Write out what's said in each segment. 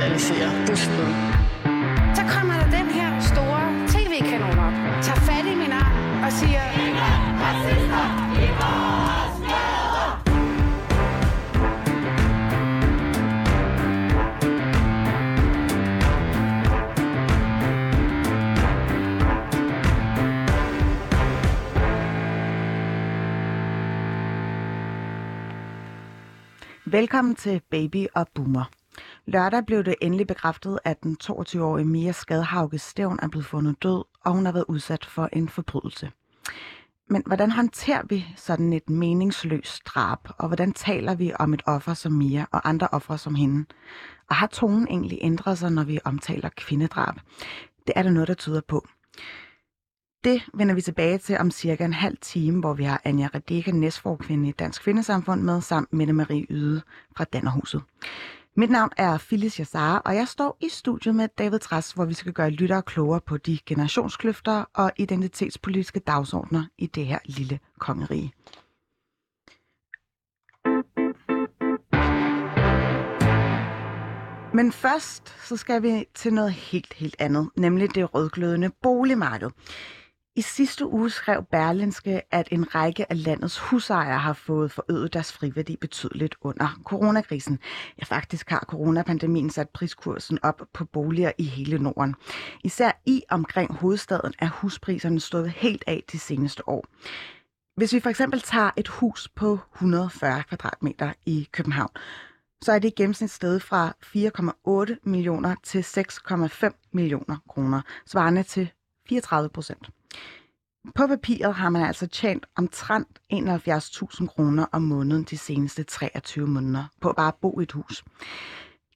realisere. Du smed. Så kommer der den her store tv-kanon op, tager fat i min arm og siger... Velkommen til Baby og Boomer. Lørdag blev det endelig bekræftet, at den 22-årige Mia Skadhauke Stævn er blevet fundet død, og hun har været udsat for en forbrydelse. Men hvordan håndterer vi sådan et meningsløst drab, og hvordan taler vi om et offer som Mia og andre ofre som hende? Og har tonen egentlig ændret sig, når vi omtaler kvindedrab? Det er der noget, der tyder på. Det vender vi tilbage til om cirka en halv time, hvor vi har Anja Redeka, næstforkvinde i Dansk Kvindesamfund med, samt Mette Marie Yde fra Dannerhuset. Mit navn er Phyllis Jassar, og jeg står i studiet med David Træs, hvor vi skal gøre lyttere klogere på de generationskløfter og identitetspolitiske dagsordner i det her lille kongerige. Men først så skal vi til noget helt, helt andet, nemlig det rødglødende boligmarked. I sidste uge skrev Berlinske, at en række af landets husejere har fået forøget deres friværdi betydeligt under coronakrisen. Ja, faktisk har coronapandemien sat priskursen op på boliger i hele Norden. Især i omkring hovedstaden er huspriserne stået helt af de seneste år. Hvis vi for eksempel tager et hus på 140 kvadratmeter i København, så er det i gennemsnit sted fra 4,8 millioner til 6,5 millioner kroner, svarende til 34 procent. På papiret har man altså tjent omtrent 71.000 kroner om måneden de seneste 23 måneder på bare at bo i et hus.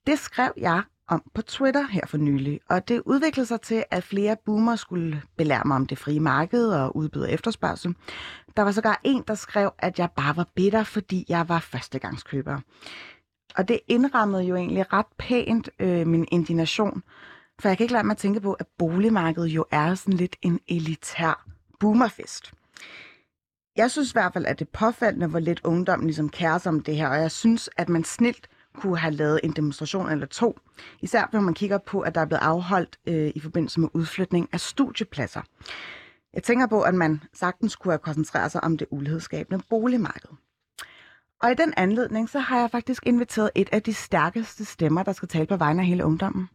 Det skrev jeg om på Twitter her for nylig, og det udviklede sig til, at flere boomer skulle belære mig om det frie marked og udbyde efterspørgsel. Der var sågar en, der skrev, at jeg bare var bitter, fordi jeg var førstegangskøber. Og det indrammede jo egentlig ret pænt øh, min indignation, for jeg kan ikke lade mig at tænke på, at boligmarkedet jo er sådan lidt en elitær boomerfest. Jeg synes i hvert fald, at det er påfaldende, hvor lidt ungdommen ligesom kærer sig om det her, og jeg synes, at man snilt kunne have lavet en demonstration eller to. Især når man kigger på, at der er blevet afholdt øh, i forbindelse med udflytning af studiepladser. Jeg tænker på, at man sagtens kunne have koncentreret sig om det ulighedsskabende boligmarked. Og i den anledning, så har jeg faktisk inviteret et af de stærkeste stemmer, der skal tale på vegne af hele ungdommen.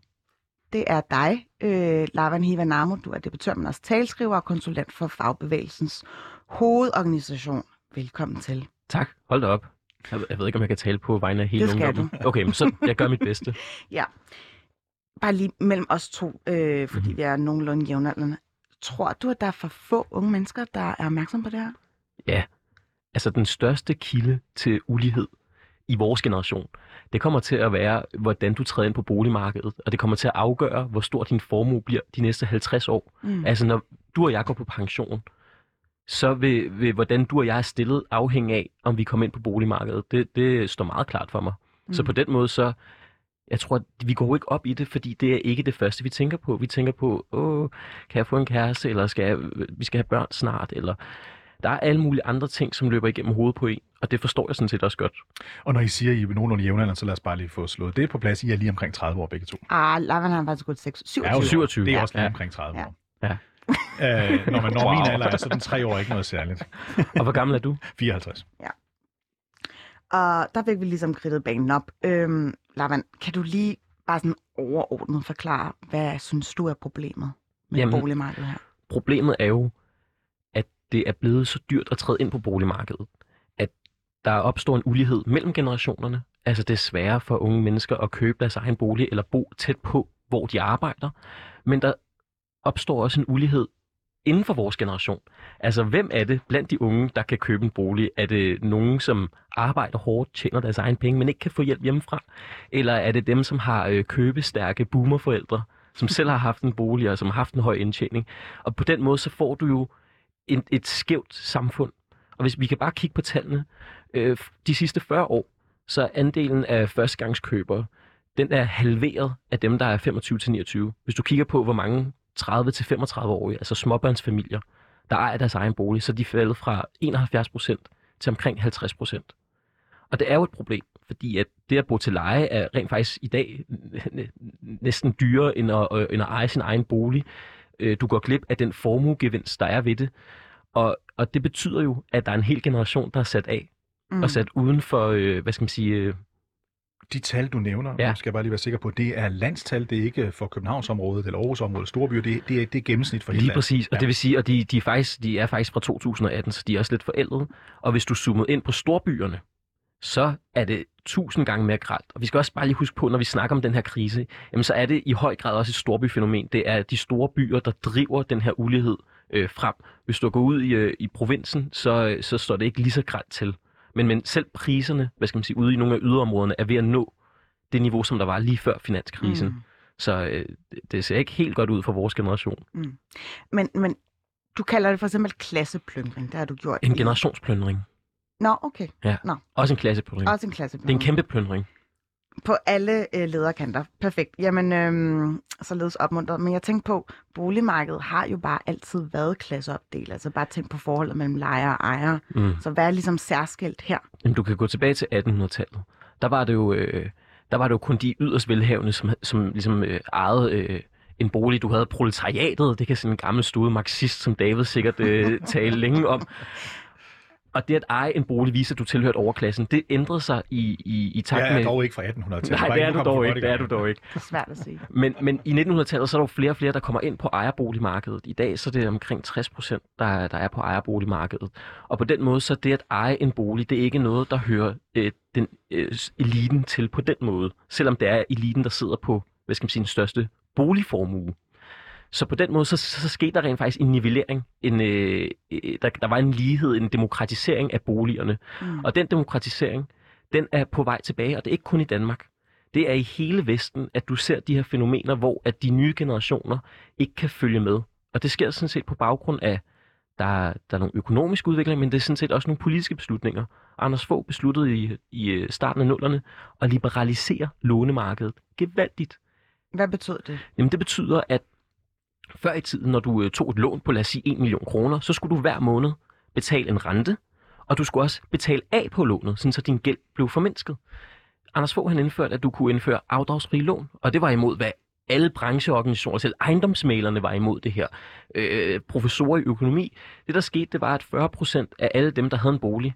Det er dig, øh, Lavan Hivanamo. Du er debattør, men også talskriver og konsulent for fagbevægelsens hovedorganisation. Velkommen til. Tak. Hold da op. Jeg, jeg ved ikke, om jeg kan tale på vegne af hele Det skal ungdommen. Okay, men så jeg gør mit bedste. Ja. Bare lige mellem os to, øh, fordi Mhm. mm-hmm. vi er nogenlunde jævnaldrende. Tror du, at der er for få unge mennesker, der er opmærksom på det her? Ja, altså den største kilde til ulighed i vores generation, det kommer til at være, hvordan du træder ind på boligmarkedet, og det kommer til at afgøre, hvor stor din formue bliver de næste 50 år. Mm. Altså når du og jeg går på pension, så vil, vil hvordan du og jeg er stillet afhænge af, om vi kommer ind på boligmarkedet. Det, det står meget klart for mig. Mm. Så på den måde så, jeg tror, at vi går ikke op i det, fordi det er ikke det første, vi tænker på. Vi tænker på, åh, kan jeg få en kæreste, eller skal jeg, vi skal have børn snart, eller der er alle mulige andre ting, som løber igennem hovedet på en, og det forstår jeg sådan set også godt. Og når I siger, at I er nogenlunde jævnaldrende, så lad os bare lige få slået det på plads. I er lige omkring 30 år begge to. Ah, Lavan har faktisk gået 6, 27. Er jo 27. Det er Ja. også lige Ja. omkring 30 Ja. år. Ja. Øh, når man når Wow. min alder er, så den tre år ikke noget særligt. Og hvor gammel er du? 54. Og der fik vi ligesom kridtet banen op. Øhm, Lavan, kan du lige bare sådan overordnet forklare, hvad synes du er problemet med Jamen, boligmarkedet her? Problemet er jo, det er blevet så dyrt at træde ind på boligmarkedet, at der opstår en ulighed mellem generationerne. Altså det er sværere for unge mennesker at købe deres egen bolig eller bo tæt på, hvor de arbejder. Men der opstår også en ulighed inden for vores generation. Altså hvem er det blandt de unge, der kan købe en bolig? Er det nogen, som arbejder hårdt, tjener deres egen penge, men ikke kan få hjælp hjemmefra? Eller er det dem, som har øh, købestærke boomerforældre, som selv har haft en bolig og som har haft en høj indtjening? Og på den måde, så får du jo en, et skævt samfund. Og hvis vi kan bare kigge på tallene, øh, de sidste 40 år, så er andelen af førstegangskøbere, den er halveret af dem, der er 25-29. Hvis du kigger på, hvor mange 30-35-årige, altså småbørnsfamilier, der ejer deres egen bolig, så er de faldet fra 71 procent til omkring 50 procent. Og det er jo et problem, fordi at det at bo til leje er rent faktisk i dag næsten dyrere end at, øh, end at eje sin egen bolig. Øh, du går glip af den formuegevinst, der er ved det. Og, og det betyder jo, at der er en hel generation, der er sat af mm. og sat uden for, øh, hvad skal man sige... Øh, de tal, du nævner, ja. skal jeg bare lige være sikker på, det er landstal, det er ikke for Københavnsområdet eller Aarhusområdet, Storbyer, det, det, er, det er gennemsnit for hele Lige præcis, og ja. det vil sige, at de, de, er faktisk, de er faktisk fra 2018, så de er også lidt forældrede. Og hvis du zoomer ind på storbyerne, så er det tusind gange mere gralt. Og vi skal også bare lige huske på, når vi snakker om den her krise, jamen så er det i høj grad også et storbyfænomen. Det er de store byer, der driver den her ulighed øh, frem. Hvis du går ud i, øh, i provinsen, så, så står det ikke lige så gralt til. Men, men selv priserne, hvad skal man sige, ude i nogle af yderområderne, er ved at nå det niveau, som der var lige før finanskrisen. Mm. Så øh, det ser ikke helt godt ud for vores generation. Mm. Men, men du kalder det for eksempel klasseplyndring, det har du gjort. En generationsplyndring. Nå, okay. Ja, Nå. også en klasseplyndring. Også en klasseplyndring. Det er en kæmpe plyndring. På alle øh, lederkanter. Perfekt. Jamen, øh, således opmuntret. Men jeg tænkte på, boligmarkedet har jo bare altid været klasseopdelt. Altså bare tænk på forholdet mellem lejer og ejer. Mm. Så hvad er ligesom særskilt her? Jamen, du kan gå tilbage til 1800-tallet. Der var det jo... Øh, der var det jo kun de yderst velhavende, som, som ligesom øh, ejede øh, en bolig. Du havde proletariatet, det kan sådan en gammel stude marxist, som David sikkert øh, tale længe om. Og det at eje en bolig viser, at du tilhørte overklassen, det ændrede sig i, i, i takt med... Jeg er dog ikke fra 1800-tallet. Nej, det er du dog ikke. Det er du dog ikke. Det er svært at sige. Men, men i 1900-tallet, så er der jo flere og flere, der kommer ind på ejerboligmarkedet. I dag så er det omkring 60 procent, der, der er på ejerboligmarkedet. Og på den måde, så det at eje en bolig, det er ikke noget, der hører øh, den øh, eliten til på den måde. Selvom det er eliten, der sidder på, hvad skal man sige, den største boligformue. Så på den måde, så, så, så skete der rent faktisk en nivellering. En, øh, der, der var en lighed, en demokratisering af boligerne. Mm. Og den demokratisering, den er på vej tilbage, og det er ikke kun i Danmark. Det er i hele Vesten, at du ser de her fænomener, hvor at de nye generationer ikke kan følge med. Og det sker sådan set på baggrund af, der, der er nogle økonomiske udviklinger, men det er sådan set også nogle politiske beslutninger. Anders Fogh besluttede i, i øh, starten af nullerne at liberalisere lånemarkedet gevaldigt. Hvad betyder det? Jamen det betyder, at før i tiden, når du øh, tog et lån på, lad os sige, 1 million kroner, så skulle du hver måned betale en rente, og du skulle også betale af på lånet, sådan så din gæld blev formindsket. Anders Fogh han indførte, at du kunne indføre afdragsfri lån, og det var imod, hvad alle brancheorganisationer, selv ejendomsmalerne var imod det her. Øh, professorer i økonomi. Det, der skete, det var, at 40 procent af alle dem, der havde en bolig,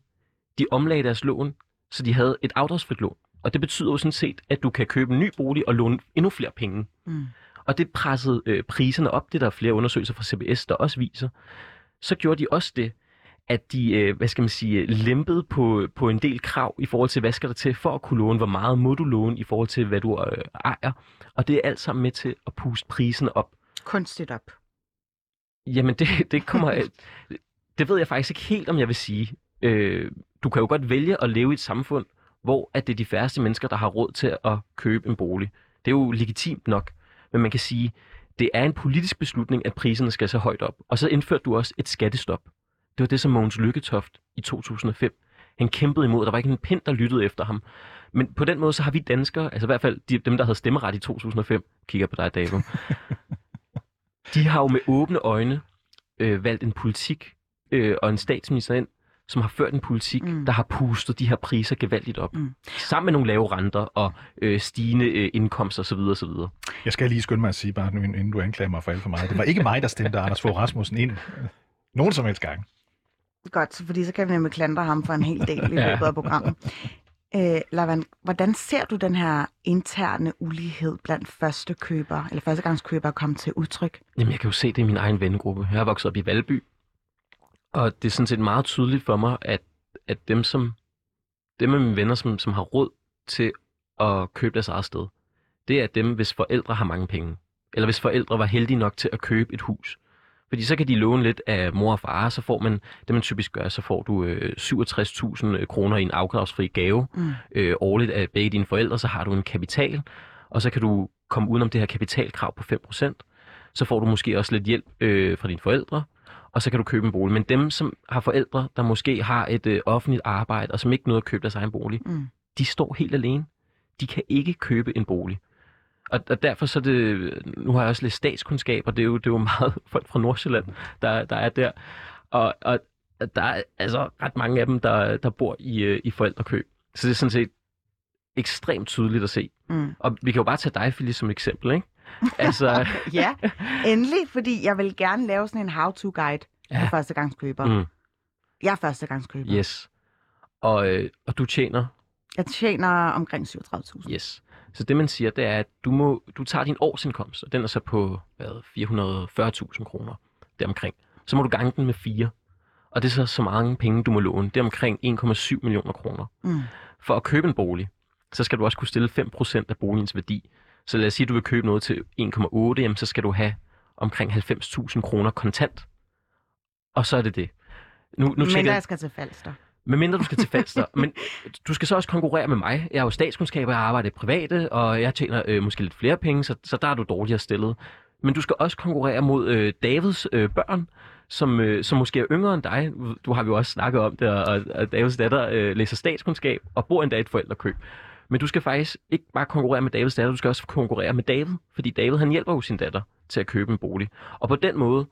de omlagde deres lån, så de havde et afdragsfrit lån. Og det betyder jo sådan set, at du kan købe en ny bolig og låne endnu flere penge. Mm og det pressede øh, priserne op. Det der er flere undersøgelser fra CBS, der også viser. Så gjorde de også det, at de, øh, hvad skal man sige, lempede på, på en del krav i forhold til, hvad skal der til for at kunne låne, hvor meget må du låne i forhold til, hvad du øh, ejer. Og det er alt sammen med til at puste priserne op. Kunstigt op. Jamen, det, det kommer... det ved jeg faktisk ikke helt, om jeg vil sige. Øh, du kan jo godt vælge at leve i et samfund, hvor at det er de færreste mennesker, der har råd til at købe en bolig. Det er jo legitimt nok. Men man kan sige, det er en politisk beslutning, at priserne skal så højt op. Og så indførte du også et skattestop. Det var det, som Mogens Lykketoft i 2005, han kæmpede imod. Der var ikke en pind, der lyttede efter ham. Men på den måde, så har vi danskere, altså i hvert fald de, dem, der havde stemmeret i 2005, kigger på dig, David, de har jo med åbne øjne øh, valgt en politik øh, og en statsminister ind, som har ført en politik, mm. der har pustet de her priser gevaldigt op. Mm. Sammen med nogle lave renter og øh, stigende øh, indkomster osv. osv. Jeg skal lige skynde mig at sige, bare nu, inden du anklager mig for alt for meget. Det var ikke mig, der stemte Anders Fogh Rasmussen ind. Nogen som helst gang. Godt, så fordi så kan vi nemlig klandre ham for en hel del i løbet af programmet. Øh, Lavan, hvordan ser du den her interne ulighed blandt første køber, eller førstegangskøbere komme til udtryk? Jamen, jeg kan jo se det i min egen vennegruppe. Jeg er vokset op i Valby, og det er sådan set meget tydeligt for mig, at, at dem, som, dem af mine venner, som, som har råd til at købe deres eget sted, det er dem, hvis forældre har mange penge. Eller hvis forældre var heldige nok til at købe et hus. Fordi så kan de låne lidt af mor og far, så får man, det man typisk gør, så får du øh, 67.000 kroner i en afdragsfri gave mm. øh, årligt af begge dine forældre, så har du en kapital, og så kan du komme udenom det her kapitalkrav på 5%. Så får du måske også lidt hjælp øh, fra dine forældre, og så kan du købe en bolig. Men dem, som har forældre, der måske har et øh, offentligt arbejde, og som ikke nåede at købe deres egen bolig, mm. de står helt alene. De kan ikke købe en bolig. Og, og derfor så det, nu har jeg også lidt statskundskab, og det er jo, det er jo meget folk fra Nordsjælland, der, der er der. Og, og der er altså ret mange af dem, der, der bor i, øh, i forældrekøb. Så det er sådan set ekstremt tydeligt at se. Mm. Og vi kan jo bare tage dig, Phyllis, som eksempel, ikke? Altså, ja, endelig, fordi jeg vil gerne lave sådan en how-to-guide ja. For førstegangskøber. mm, Jeg er førstegangskøber. yes. Og, øh, og du tjener Jeg tjener omkring 37.000. Yes. Så det man siger, det er, at du, må, du tager din årsindkomst, og den er så på hvad, 440.000 kroner deromkring. Så må du gange den med 4. Og det er så så mange penge, du må låne. Det er omkring 1,7 millioner kroner. Mm. For at købe en bolig, så skal du også kunne stille 5% af boligens værdi. Så lad os sige, at du vil købe noget til 1,8, jamen så skal du have omkring 90.000 kroner kontant. Og så er det det. Nu, nu Men tjekker- jeg skal til Falster. med mindre du skal til Falster. Men du skal så også konkurrere med mig. Jeg er jo statskundskaber, jeg arbejder i private, og jeg tjener øh, måske lidt flere penge, så, så der er du dårligere stillet. Men du skal også konkurrere mod øh, Davids øh, børn, som, øh, som måske er yngre end dig. Du har vi jo også snakket om det, og, og Davids datter øh, læser statskundskab og bor endda i et forældrekøb. Men du skal faktisk ikke bare konkurrere med Davids datter, du skal også konkurrere med David, fordi David han hjælper jo sin datter til at købe en bolig. Og på den måde,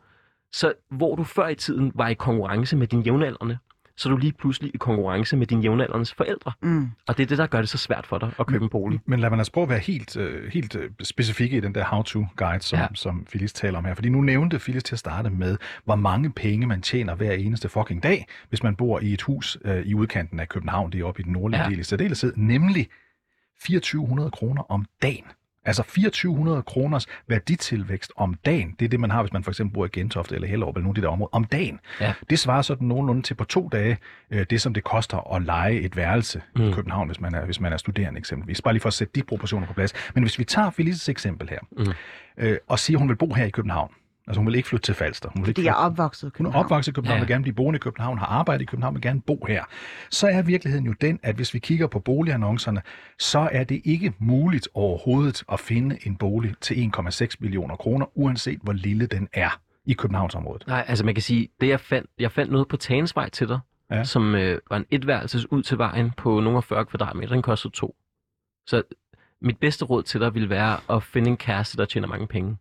så hvor du før i tiden var i konkurrence med dine jævnaldrende, så er du lige pludselig i konkurrence med dine jævnalderens forældre. Mm. Og det er det, der gør det så svært for dig at købe en bolig. Men lad mig altså prøve at være helt, øh, helt øh, specifikke i den der how-to-guide, som, ja. Som Phyllis taler om her. Fordi nu nævnte Phyllis til at starte med, hvor mange penge man tjener hver eneste fucking dag, hvis man bor i et hus øh, i udkanten af København, det er oppe i den nordlige. Ja. del i særdeleshed, nemlig 2400 kroner om dagen. Altså 2400 kroners værditilvækst om dagen. Det er det, man har, hvis man for eksempel bor i Gentofte eller Hellerup eller nogle af de der områder. Om dagen. Ja. Det svarer sådan nogenlunde til på to dage, øh, det som det koster at lege et værelse mm. i. København, hvis man, er, hvis man er studerende eksempelvis. Bare lige for at sætte de proportioner på plads. Men hvis vi tager Felices eksempel her, Mm. øh, og siger, at hun vil bo her i København. Altså hun vil ikke flytte til Falster. Hun vil ikke Fordi jeg er flytte- opvokset i hun København. er opvokset i København, Ja. vil gerne blive boende i København, har arbejdet i København, vil gerne bo her. Så er virkeligheden jo den, at hvis vi kigger på boligannoncerne, så er det ikke muligt overhovedet at finde en bolig til 1,6 millioner kroner, uanset hvor lille den er i Københavnsområdet. Nej, altså man kan sige, det jeg fandt, jeg fandt noget på Tagensvej til dig, Ja. ja. som øh, var en etværelses ud til vejen på nogle af 40 kvadratmeter. Den kostede to. Så mit bedste råd til dig ville være at finde en kæreste, der tjener mange penge.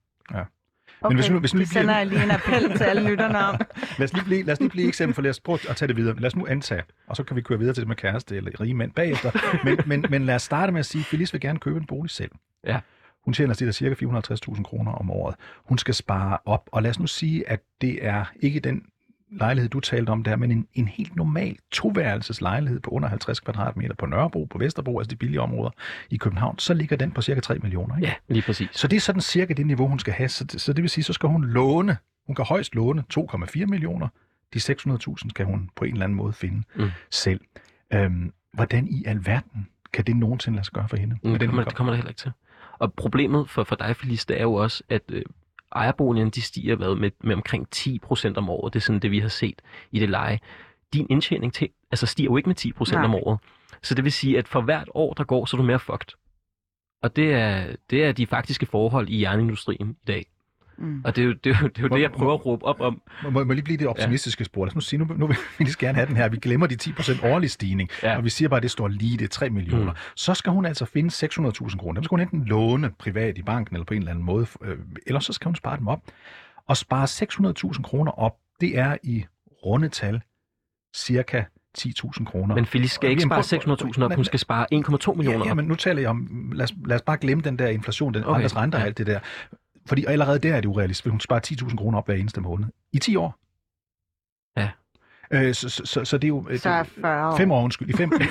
Okay, Men hvis nu- hvis nu det sender jeg lige en appel til alle lytterne om. Lad os lige blive, lad os lige blive eksempel, for lad os prøve at tage det videre. Lad os nu antage, og så kan vi køre videre til det med kæreste eller rige mænd bagefter. Men, men, men lad os starte med at sige, at Felice vil gerne købe en bolig selv. Ja. Hun tjener cirka cirka 450.000 kroner om året. Hun skal spare op, og lad os nu sige, at det er ikke den lejlighed, du talte om der, men en, en helt normal toværelses lejlighed på under 50 kvadratmeter på Nørrebro, på Vesterbro, altså de billige områder i København, så ligger den på cirka 3 millioner. Ikke? Ja, lige præcis. Så det er sådan cirka det niveau, hun skal have. Så, så det vil sige, så skal hun låne. Hun kan højst låne 2,4 millioner. De 600.000 skal hun på en eller anden måde finde mm. Selv. Øhm, hvordan i alverden kan det nogensinde lade sig gøre for hende? Mm, det, kommer, det kommer der heller ikke til. Og problemet for, for dig, Felice, det er jo også, at øh, ejerboligerne, de stiger hvad, med, med omkring 10 procent om året. Det er sådan det, vi har set i det leje. Din indtjening til, altså stiger jo ikke med 10 procent Nej. om året. Så det vil sige, at for hvert år, der går, så er du mere fucked. Og det er, det er de faktiske forhold i jernindustrien i dag. Mm. Og det er jo det, er jo, det, er jo Hvor- det jeg prøver at råbe op om. Må, må, må lige blive det optimistiske spor. Lad os nu sige, nu, nu vil vi lige gerne have den her. Vi glemmer de 10% årlig stigning, ja. Ja. og vi siger bare, at det står lige, det er 3 millioner. Mm. Så skal hun altså finde 600.000 kroner. Dem skal hun enten låne privat i banken, eller på en eller anden måde, øh, eller så skal hun spare dem op. Og spare 600.000 kroner op, det er i rundetal cirka 10.000 kroner. Men Felice skal ikke spare prøv- prøv- 600.000 op, hun skal spare 1,2 millioner Ja, ja, men nu taler jeg om, lad os, lad os bare glemme den der inflation, den okay. Okay, andres renter og ja. alt det der. Fordi allerede der er det urealistisk, hvis hun sparer 10.000 kroner op hver eneste måned. I 10 år. Ja. Øh, så, så, så, så det er jo... Så er 40 år. Fem år, undskyld. I fem, i,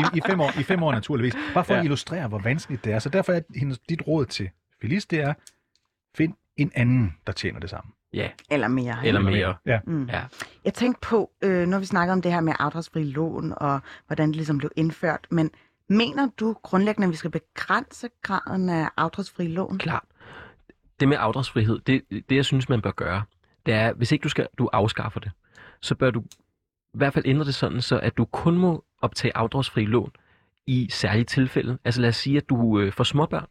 i, i, fem år, I fem år naturligvis. Bare for ja. Ja. at illustrere, hvor vanskeligt det er. Så derfor er hendes, dit råd til Felice, det er, find en anden, der tjener det samme. Ja, Eller mere. eller mere. Ja. Mm. Ja. Jeg tænkte på, øh, når vi snakker om det her med afdragsfri lån, og hvordan det ligesom blev indført, men mener du grundlæggende, at vi skal begrænse graden af afdragsfri lån? Klart. Det med afdragsfrihed, det, det jeg synes, man bør gøre, det er, hvis ikke du, skal, du afskaffer det, så bør du i hvert fald ændre det sådan, så at du kun må optage afdragsfri lån i særlige tilfælde. Altså lad os sige, at du øh, får småbørn,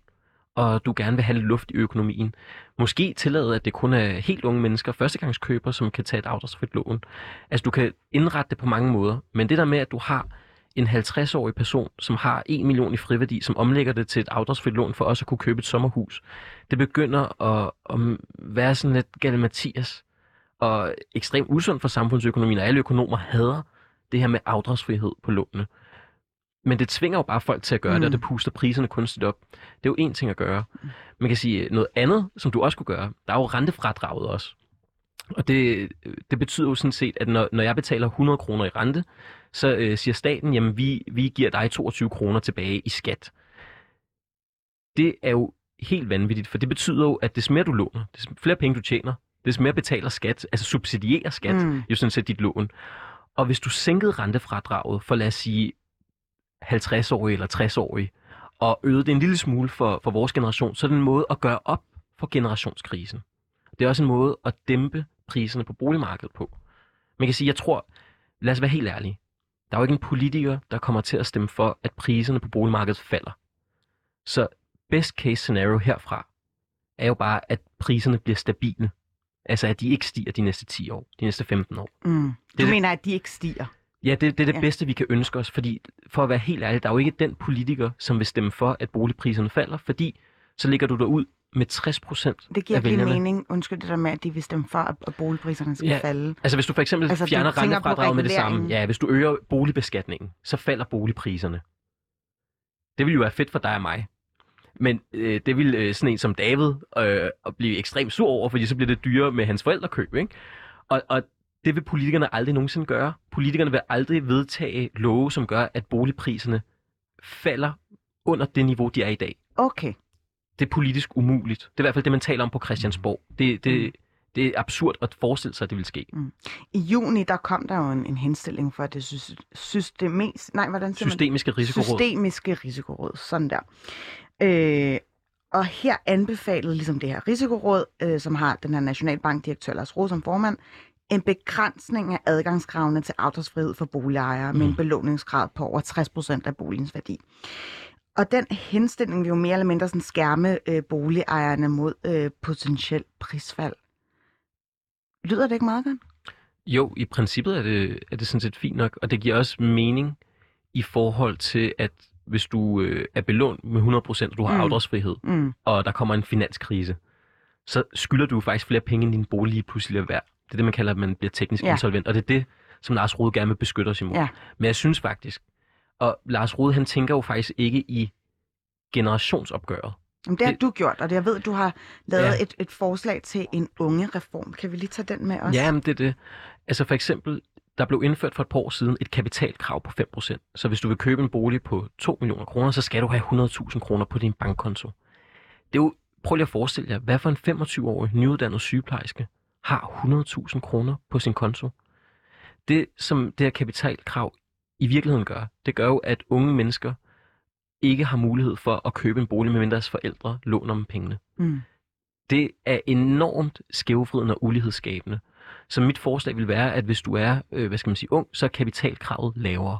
og du gerne vil have lidt luft i økonomien. Måske tillade, at det kun er helt unge mennesker, førstegangskøbere, som kan tage et afdragsfrit lån. Altså du kan indrette det på mange måder, men det der med, at du har en 50-årig person, som har 1 million i friværdi, som omlægger det til et afdragsfrit lån for også at kunne købe et sommerhus, det begynder at, at være sådan lidt galimatias og ekstremt usundt for samfundsøkonomien, og alle økonomer hader det her med afdragsfrihed på lånene. Men det tvinger jo bare folk til at gøre mm. det, og Mm. det puster priserne kunstigt op. Det er jo én ting at gøre. Man kan sige noget andet, som du også kunne gøre. Der er jo rentefradraget også. Og det, det betyder jo sådan set, at når, når jeg betaler 100 kroner i rente, så øh, siger staten, jamen vi, vi giver dig 22 kroner tilbage i skat. Det er jo helt vanvittigt, for det betyder jo, at des mere du låner, des flere penge du tjener, des mere betaler skat, altså subsidierer skat, Mm. jo sådan set dit lån. Og hvis du sænkede rentefradraget for lad os sige 50-årige eller 60-årige, og øgede det en lille smule for, for vores generation, så er det en måde at gøre op for generationskrisen. Det er også en måde at dæmpe priserne på boligmarkedet på. Man kan sige, jeg tror, lad os være helt ærlige, der er jo ikke en politiker, der kommer til at stemme for, at priserne på boligmarkedet falder. Så best case scenario herfra er jo bare, at priserne bliver stabile. Altså, at de ikke stiger de næste 10 år, de næste 15 år. Mm. Du det- mener, at de ikke stiger? Ja, det, det er det Ja. bedste, vi kan ønske os, fordi for at være helt ærlig, der er jo ikke den politiker, som vil stemme for, at boligpriserne falder, fordi så ligger du derud med 60 procent Det giver ikke mening, undskyld det der med, at de vil stemme for, at boligpriserne skal Ja. falde. Altså hvis du for eksempel Altså, fjerner rentefradraget med det samme, ja, hvis du øger boligbeskatningen, så falder boligpriserne. Det vil jo være fedt for dig og mig. Men øh, det vil øh, sådan en som David øh, blive ekstremt sur over, fordi så bliver det dyrere med hans forældrekøb. Ikke? Og, og det vil politikerne aldrig nogensinde gøre. Politikerne vil aldrig vedtage love, som gør, at boligpriserne falder under det niveau, de er i dag. Okay. Det er politisk umuligt. Det er i hvert fald det, man taler om på Christiansborg. Det, Mm. det, det er absurd at forestille sig, at det vil ske. I juni, der kom der jo en, en henstilling for det sy- systemis... Nej, hvordan siger man det? Systemiske risikoråd. Systemiske risikoråd, sådan der. Øh, og her anbefalede ligesom det her risikoråd, øh, som har den her nationalbankdirektør Lars Roth som formand, en begrænsning af adgangskravene til afdragsfrihed for boligejere med en Mm. belåningsgrad på over 60 procent af boligens værdi. Og den henstilling vil jo mere eller mindre sådan skærme øh, boligejerne mod øh, potentiel prisfald. Lyder det ikke meget godt? Jo, i princippet er det, er det sådan set fint nok, og det giver også mening i forhold til, at hvis du øh, er belånt med 100%, og du har Mm. afdragsfrihed, Mm. og der kommer en finanskrise, så skylder du faktisk flere penge, end din bolig lige pludselig er værd. Det er det, man kalder, at man bliver teknisk ja. insolvent, og det er det, som Lars Rode gerne vil beskytte os imod. Ja. Men jeg synes faktisk, og Lars Rode, han tænker jo faktisk ikke i generationsopgøret. Jamen, det har Det- du gjort, og det, jeg ved, du har lavet Ja. et, et forslag til en unge-reform. Kan vi lige tage den med os? Ja, men det er det. Altså for eksempel, der blev indført for et par år siden et kapitalkrav på 5%. Så hvis du vil købe en bolig på 2 millioner kroner, så skal du have 100.000 kroner på din bankkonto. Det er jo, prøv lige at forestille jer, hvad for en 25-årig nyuddannet sygeplejerske har 100.000 kroner på sin konto? Det, som det her kapitalkrav i virkeligheden gør, det gør jo, at unge mennesker ikke har mulighed for at købe en bolig, medmindre deres forældre låner dem pengene Mm. det er enormt skævvridende og ulighedsskabende. Så mit forslag vil være, at hvis du er, øh, hvad skal man sige, ung, så er kapitalkravet lavere.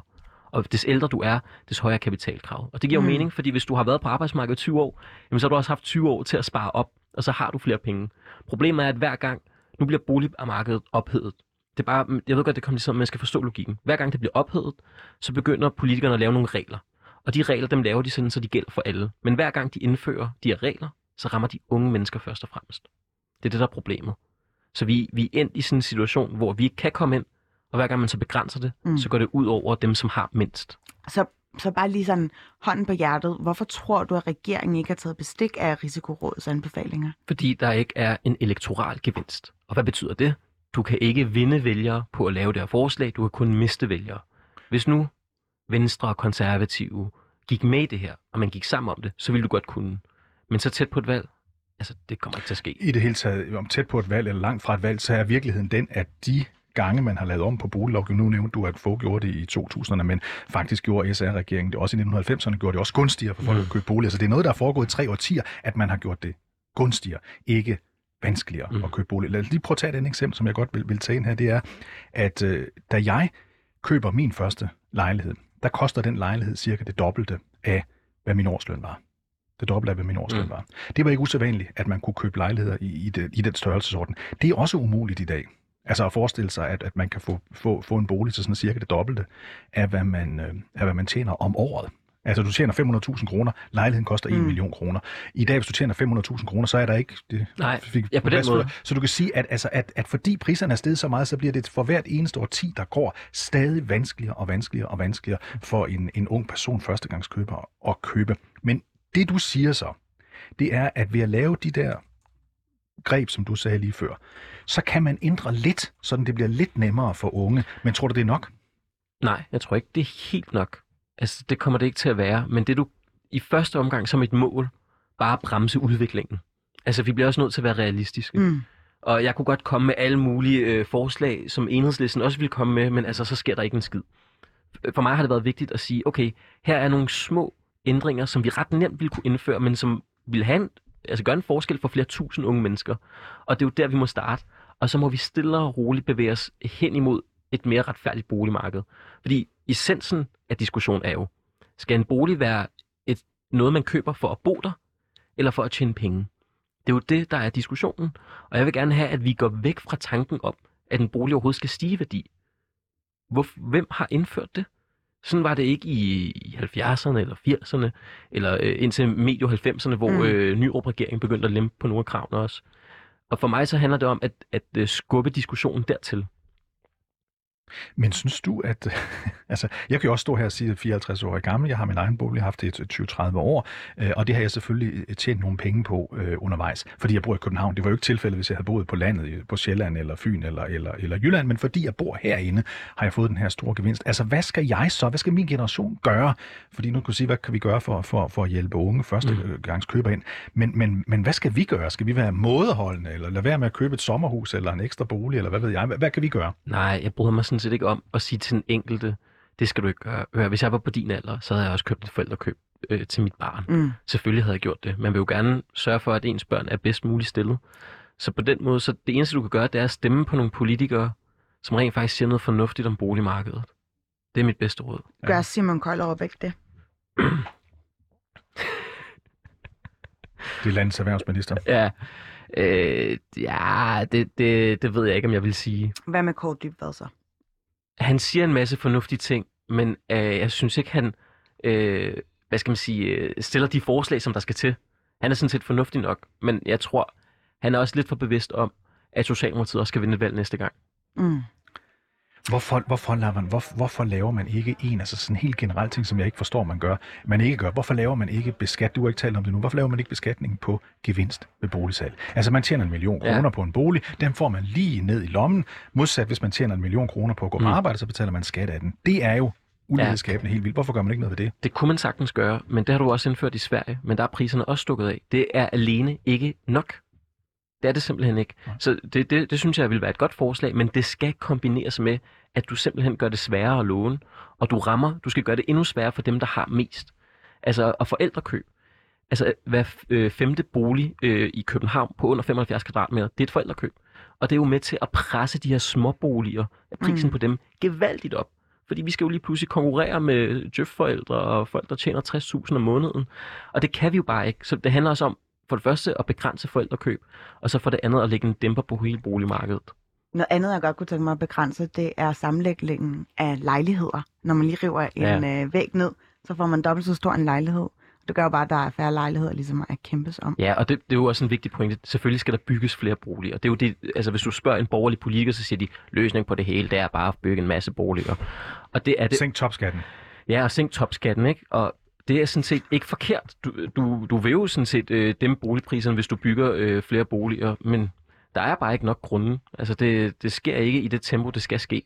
Og des ældre du er, des højere er kapitalkravet. Og det giver jo Mm. mening, fordi hvis du har været på arbejdsmarkedet i 20 år, jamen så har du også haft 20 år til at spare op, og så har du flere penge. Problemet er, at hver gang, nu bliver boligmarkedet ophedet. Det er bare, jeg ved godt, det kommer ligesom, man skal forstå logikken. Hver gang det bliver ophedet, så begynder politikerne at lave nogle regler. Og de regler, dem laver de sådan, så de gælder for alle. Men hver gang de indfører de her regler, så rammer de unge mennesker først og fremmest. Det er det, der er problemet. Så vi, vi er endt i sådan en situation, hvor vi ikke kan komme ind, og hver gang man så begrænser det, Mm. mm. så går det ud over dem, som har mindst. Så, så bare lige sådan hånden på hjertet. Hvorfor tror du, at regeringen ikke har taget bestik af risikorådets anbefalinger? Fordi der ikke er en elektoral gevinst. Og hvad betyder det? Du kan ikke vinde vælgere på at lave det her forslag, du kan kun miste vælgere. Hvis nu Venstre og Konservative gik med i det her, og man gik sammen om det, så ville du godt kunne. Men så tæt på et valg, altså det kommer ikke til at ske. I det hele taget, om tæt på et valg eller langt fra et valg, så er virkeligheden den, at de gange, man har lavet om på boliglovgivningen, nu nævnte du, at få gjorde det i 2000'erne, men faktisk gjorde SR-regeringen det også i 1990'erne, gjorde det også gunstigere for folk Mm. at købe boliger. Så det er noget, der er foregået i tre årtier, at man har gjort det gunstigere, ikke vanskeligere mm. At købe bolig. Lad os lige prøve at tage et eksempel, som jeg godt vil, vil tage ind her. Det er, at øh, da jeg køber min første lejlighed, der koster den lejlighed cirka det dobbelte af, hvad min årsløn var. Det dobbelte af, hvad min årsløn Mm. var. Det var ikke usædvanligt, at man kunne købe lejligheder i, i, det, i den størrelsesorden. Det er også umuligt i dag. Altså at forestille sig, at, at man kan få, få, få en bolig til sådan cirka det dobbelte af, hvad man, øh, af, hvad man tjener om året. Altså, du tjener 500.000 kroner, lejligheden koster 1 Mm. million kroner. I dag, hvis du tjener 500.000 kroner, så er der ikke... Det, Nej, fik ja, på den måde. Så du kan sige, at, altså, at, at fordi priserne er steget så meget, så bliver det for hvert eneste årti, der går, stadig vanskeligere og vanskeligere og vanskeligere for en, en ung person, førstegangskøber, at købe. Men det, du siger så, det er, at ved at lave de der greb, som du sagde lige før, så kan man ændre lidt, så det bliver lidt nemmere for unge. Men tror du, det er nok? Nej, jeg tror ikke, det er helt nok. Altså, det kommer det ikke til at være. Men det du i første omgang som et mål, bare bremse udviklingen. Altså, vi bliver også nødt til at være realistiske. Mm. Og jeg kunne godt komme med alle mulige øh, forslag, som enhedslisten også ville komme med, men altså, så sker der ikke en skid. For mig har det været vigtigt at sige, okay, her er nogle små ændringer, som vi ret nemt ville kunne indføre, men som vil have en, altså gøre en forskel for flere tusind unge mennesker. Og det er jo der, vi må starte. Og så må vi stille og roligt bevæge os hen imod et mere retfærdigt boligmarked. Fordi essensen af diskussion er jo, skal en bolig være et, noget, man køber for at bo der, eller for at tjene penge? Det er jo det, der er diskussionen. Og jeg vil gerne have, at vi går væk fra tanken om, at en bolig overhovedet skal stige i værdi. Hvor, hvem har indført det? Sådan var det ikke i, i 70'erne eller 80'erne, eller øh, indtil medio 90'erne, hvor Mm. øh, Nyrup-regeringen begyndte at lempe på nogle af kravene også. Og for mig så handler det om at, at øh, skubbe diskussionen dertil. Men synes du, at... altså, jeg kan jo også stå her og sige, at jeg er 54 år gammel. Jeg har min egen bolig, jeg har haft det i 20-30 år. Øh, og det har jeg selvfølgelig øh, tjent nogle penge på øh, undervejs, fordi jeg bor i København. Det var jo ikke tilfældet, hvis jeg havde boet på landet, på Sjælland eller Fyn eller, eller, eller Jylland. Men fordi jeg bor herinde, har jeg fået den her store gevinst. Altså, hvad skal jeg så? Hvad skal min generation gøre? Fordi nu kan du sige, hvad kan vi gøre for, for, for at hjælpe unge første mm. gangs køber ind? Men, men, men hvad skal vi gøre? Skal vi være mådeholdende, eller lade være med at købe et sommerhus eller en ekstra bolig, eller hvad ved jeg? Hvad, hvad kan vi gøre? Nej, jeg bryder mig sådan set ikke om at sige til den enkelte, det skal du ikke gøre. Hør, Hvis jeg var på din alder, så havde jeg også købt et forældrekøb øh, til mit barn. Mm. Selvfølgelig havde jeg gjort det. Man vil jo gerne sørge for, at ens børn er bedst muligt stillet. Så på den måde, så det eneste du kan gøre, det er at stemme på nogle politikere, som rent faktisk siger noget fornuftigt om boligmarkedet. Det er mit bedste råd. Gør Simon Kollerup ikke det? Det er landets erhvervsminister. Ja, øh, ja det, det, det ved jeg ikke, om jeg vil sige. Hvad med Kåre Dybvad så? Han siger en masse fornuftige ting, men øh, jeg synes ikke, han øh, hvad skal man sige, øh, stiller de forslag, som der skal til. Han er sådan set fornuftig nok, men jeg tror, han er også lidt for bevidst om, at Socialdemokratiet også skal vinde et valg næste gang. Mm. Hvorfor, hvorfor, laver man, hvor, hvorfor laver man ikke en, altså sådan en helt generel ting, som jeg ikke forstår, man gør, man ikke gør. Hvorfor laver man ikke beskat, du har ikke talt om det nu, hvorfor laver man ikke beskatning på gevinst ved boligsalg? Altså man tjener en million Ja. kroner på en bolig, den får man lige ned i lommen, modsat hvis man tjener en million kroner på at gå på Mm. arbejde, så betaler man skat af den. Det er jo ulighedsskabende helt vildt. Hvorfor gør man ikke noget ved det? Det kunne man sagtens gøre, men det har du også indført i Sverige, men der er priserne også stukket af. Det er alene ikke nok. Det er det simpelthen ikke. Så det, det, det synes jeg vil være et godt forslag, men det skal kombineres med, at du simpelthen gør det sværere at låne, og du rammer, du skal gøre det endnu sværere for dem, der har mest. Altså, og forældrekøb. Altså, hver øh, femte bolig øh, i København på under 75 kvadratmeter, det er et forældrekøb. Og det er jo med til at presse de her småboliger, prisen Mm. på dem, gevaldigt op. Fordi vi skal jo lige pludselig konkurrere med djøf-forældre og folk, der tjener 60.000 om måneden. Og det kan vi jo bare ikke. Så det handler også om, for det første at begrænse forældrekøb, og så for det andet at lægge en dæmper på hele boligmarkedet. Noget andet, jeg godt kunne tænke mig at begrænse, det er sammenlægningen af lejligheder. Når man lige river en øh, væg ned, så får man dobbelt så stor en lejlighed. Det gør jo bare, at der er færre lejligheder, ligesom at kæmpes om. Ja, og det, det er jo også en vigtig pointe. Selvfølgelig skal der bygges flere boliger. Det er jo det, altså hvis du spørger en borgerlig politiker, så siger de, løsning på det hele, det er bare at bygge en masse boliger. Og det er det, Sænk topskatten. Ja, og sænk topskatten, ikke? Og det er sådan set ikke forkert. Du, du, du vil jo sådan set øh, dem boligpriserne, hvis du bygger øh, flere boliger, men der er bare ikke nok grunde. Altså, det, det sker ikke i det tempo, det skal ske.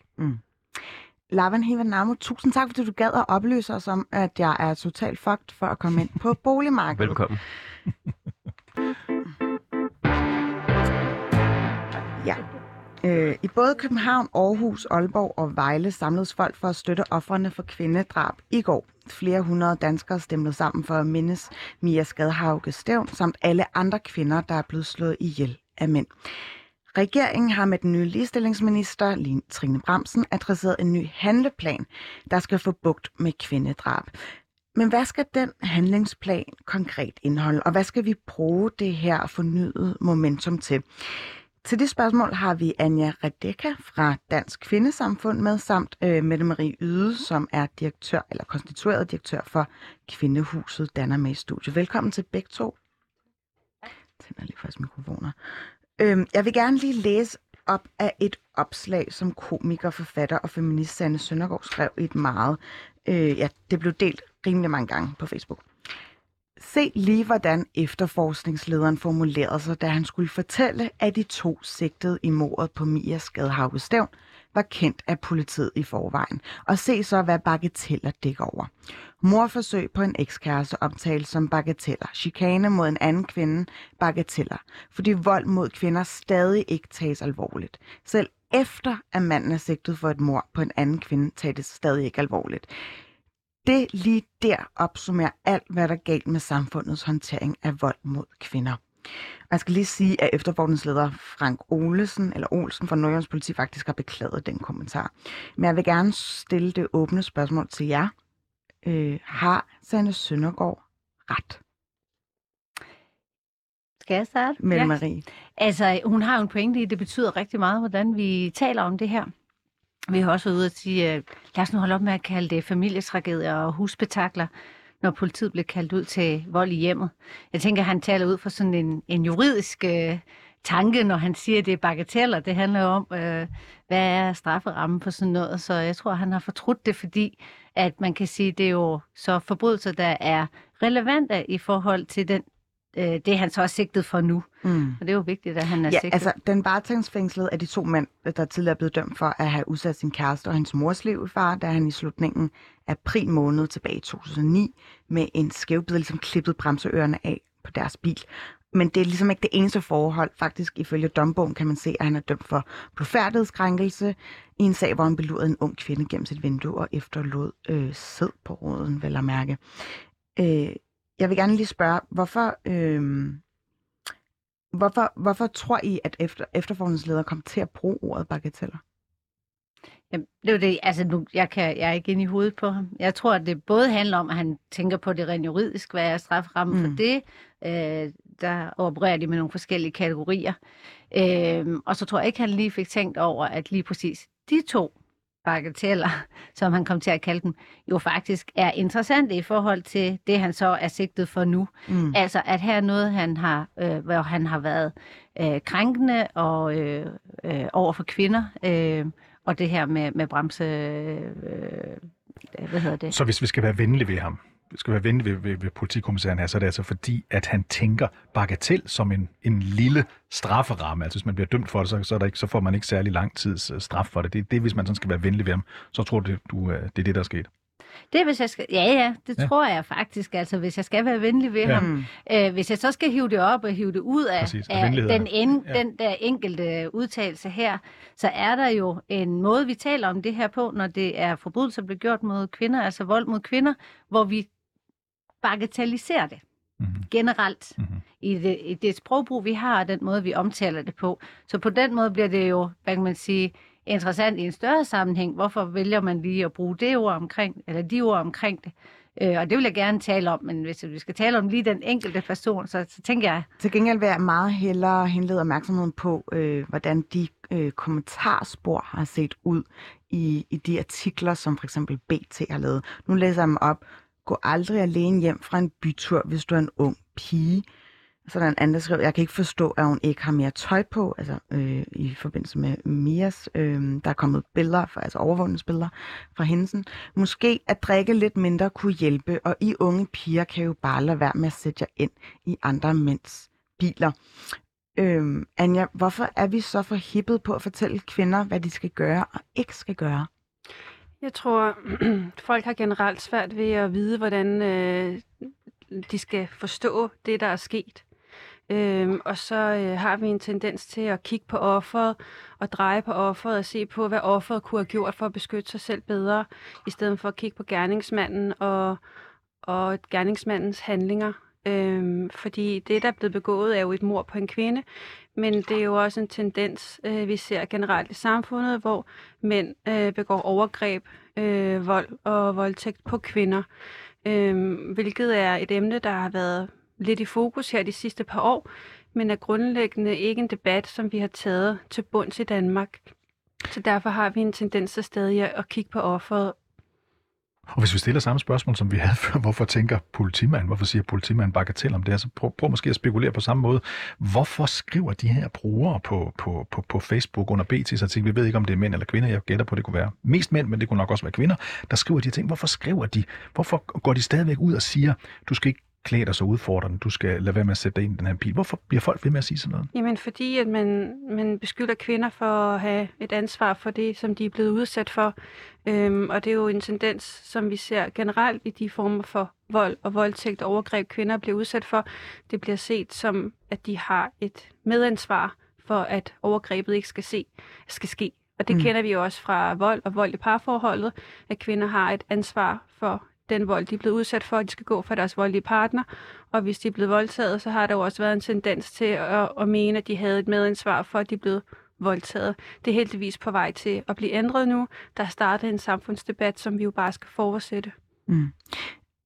Lavan Hivanamo, tusind tak, fordi du gad at oplyse os om, at jeg er totalt fucked for at komme ind på boligmarkedet. Velbekomme. Ja. Øh, I både København, Aarhus, Aalborg og Vejle samledes folk for at støtte offrene for kvindedrab i går. Flere hundrede danskere stemte sammen for at mindes Mia Skadhauge Stævn, samt alle andre kvinder, der er blevet slået ihjel af mænd. Regeringen har med den nye ligestillingsminister, Trine Bremsen, adresseret en ny handleplan, der skal få bugt med kvindedrab. Men hvad skal den handlingsplan konkret indeholde, og hvad skal vi bruge det her fornyede momentum til? Til det spørgsmål har vi Anja Redeka fra Dansk Kvindesamfund med, samt øh, Mette Marie Yde, som er direktør, eller konstitueret direktør for Kvindehuset, Danner med i studiet. Velkommen til begge to. Jeg tænder lige faktisk mikrofoner. Øhm, jeg vil gerne lige læse op af et opslag, som komiker, forfatter og feminist Sanne Søndergaard skrev i et meget... Øh, ja, det blev delt rimelig mange gange på Facebook. Se lige, hvordan efterforskningslederen formulerede sig, da han skulle fortælle, at de to sigtede i mordet på Mia Skadhauge Stævn var kendt af politiet i forvejen. Og se så, hvad bagateller dækker over. Morforsøg på en ekskæreste omtales som bagateller. Chikane mod en anden kvinde, bagateller. Fordi vold mod kvinder stadig ikke tages alvorligt. Selv efter at manden er sigtet for et mord på en anden kvinde, tages det stadig ikke alvorligt. Det lige der opsummerer alt, hvad der er galt med samfundets håndtering af vold mod kvinder. Og jeg skal lige sige, at efterforskningsleder Frank Olesen, eller Olsen fra Nordjyllands Politi, faktisk har beklaget den kommentar. Men jeg vil gerne stille det åbne spørgsmål til jer. Øh, har Sanne Søndergaard ret? Skal jeg starte? Mette Ja. Marie. Altså, hun har jo en pointe i, at det betyder rigtig meget, hvordan vi taler om det her. Vi har også været ude at sige, at lad os nu holde op med at kalde det familietragedier og husbetakler, når politiet blev kaldt ud til vold i hjemmet. Jeg tænker, at han taler ud fra sådan en, en juridisk øh, tanke, når han siger, at det er bagateller. Det handler jo om, øh, hvad er strafferammen for sådan noget. Så jeg tror, han har fortrudt det, fordi at man kan sige, at det er jo så forbrydelser, der er relevante i forhold til den, øh, det, han så er sigtet for nu. Mm. Og det er jo vigtigt, at han er Ja, sigtet. altså den varetægtsfængslede af de to mænd, der tidligere er blevet dømt for at have udsat sin kæreste og hendes mors liv i far, da han i slutningen af april måned tilbage i 2009 med en skævbid ligesom klippet bremseørerne af på deres bil. Men det er ligesom ikke det eneste forhold. Faktisk ifølge dombogen kan man se, at han er dømt for blodfærdighedskrænkelse i en sag, hvor han belurede en ung kvinde gennem sit vindue og efterlod øh, sæd på råden, vel at mærke. Øh, jeg vil gerne lige spørge, hvorfor... Øh, Hvorfor, hvorfor tror I, at efter, efterforskningsleder kom til at bruge ordet bagateller? Jamen, det er jo det, altså nu, jeg, kan, jeg er ikke inde i hovedet på ham. Jeg tror, at det både handler om, at han tænker på det rent juridisk, hvad er straframmen mm. Mm. for det. Øh, der opererer de med nogle forskellige kategorier. Øh, og så tror jeg ikke, han lige fik tænkt over, at lige præcis de to bagateller, som han kom til at kalde dem, jo faktisk er interessante i forhold til det, han så er sigtet for nu. Mm. Altså, at her er noget, han har, øh, hvor han har været øh, krænkende og øh, øh, over for kvinder, øh, og det her med, med bremse... Øh, øh, hvad hedder det? Så hvis vi skal være venlige ved ham, skal være venlige ved, ved, ved politikommissæren her, så er det altså fordi, at han tænker bagatel som en, en lille strafferamme. Altså hvis man bliver dømt for det, så, så, er der ikke, så får man ikke særlig lang tids øh, straf for det. Det er det, hvis man sådan skal være venlig ved ham, så tror du, du øh, det er det, der er sket. Det hvis jeg skal... Ja, ja, det Ja. tror jeg faktisk. Altså, hvis jeg skal være venlig ved Ja. ham. Mm. Øh, hvis jeg så skal hive det op og hive det ud af, Præcis, af den, en, ja. den der enkelte udtalelse her, så er der jo en måde, vi taler om det her på, når det er forbrydelser, der bliver gjort mod kvinder, altså vold mod kvinder, hvor vi bagatelliserer det Mm-hmm. generelt Mhm. i, det, i det sprogbrug, vi har, og den måde, vi omtaler det på. Så på den måde bliver det jo, hvad kan man sige, interessant i en større sammenhæng. Hvorfor vælger man lige at bruge det ord omkring, eller de ord omkring det? Øh, og det vil jeg gerne tale om, men hvis vi skal tale om lige den enkelte person, så, så tænker jeg, Til gengæld vil jeg meget hellere henlede opmærksomheden på, øh, hvordan de øh, kommentarspor har set ud i, i de artikler, som for eksempel BT har lavet. Nu læser jeg dem op. Gå aldrig alene hjem fra en bytur, hvis du er en ung pige. Så er der en anden, der skrev, jeg kan ikke forstå, at hun ikke har mere tøj på, altså øh, i forbindelse med Mias. Øh, der er kommet billeder, for, altså overvågningsbilleder fra hensen. Måske at drikke lidt mindre kunne hjælpe, og I unge piger kan jo bare lade være med at sætte jer ind i andre mænds biler. Øh, Anja, hvorfor er vi så forhippet på at fortælle kvinder, hvad de skal gøre og ikke skal gøre? Jeg tror, folk har generelt svært ved at vide, hvordan øh, de skal forstå det, der er sket. Øhm, og så øh, har vi en tendens til at kigge på offeret og dreje på offeret og se på, hvad offeret kunne have gjort for at beskytte sig selv bedre, i stedet for at kigge på gerningsmanden og, og gerningsmandens handlinger. Øhm, fordi det, der er blevet begået, er jo et mord på en kvinde, men det er jo også en tendens, øh, vi ser generelt i samfundet, hvor mænd øh, begår overgreb, øh, vold og voldtægt på kvinder, øh, hvilket er et emne, der har været lidt i fokus her de sidste par år, men er grundlæggende ikke en debat, som vi har taget til bunds i Danmark. Så derfor har vi en tendens til stadig at kigge på offeret og hvis vi stiller samme spørgsmål, som vi havde før, hvorfor tænker politimanden, hvorfor siger politimanden bagatel om det her, så prøv, prøv måske at spekulere på samme måde. Hvorfor skriver de her brugere på, på, på, på Facebook under BT's artikel, vi ved ikke, om det er mænd eller kvinder, jeg gætter på, det kunne være mest mænd, men det kunne nok også være kvinder, der skriver de her ting. Hvorfor skriver de? Hvorfor går de stadigvæk ud og siger, du skal ikke klæde dig så udfordrende, du skal lade være med at sætte dig ind i den her bil. Hvorfor bliver folk ved med at sige sådan noget? Jamen fordi, at man, man beskylder kvinder for at have et ansvar for det, som de er blevet udsat for. Øhm, og det er jo en tendens, som vi ser generelt i de former for vold og voldtægt og overgreb, kvinder bliver udsat for. Det bliver set som, at de har et medansvar for, at overgrebet ikke skal, se, skal ske. Og det mm. kender vi jo også fra vold og vold i parforholdet, at kvinder har et ansvar for den vold, de er blevet udsat for, at de skal gå for deres voldelige partner. Og hvis de er blevet voldtaget, så har der jo også været en tendens til at, at mene, at de havde et medansvar for, at de er blevet voldtaget. Det er heldigvis på vej til at blive ændret nu. Der er startet en samfundsdebat, som vi jo bare skal fortsætte. Mm.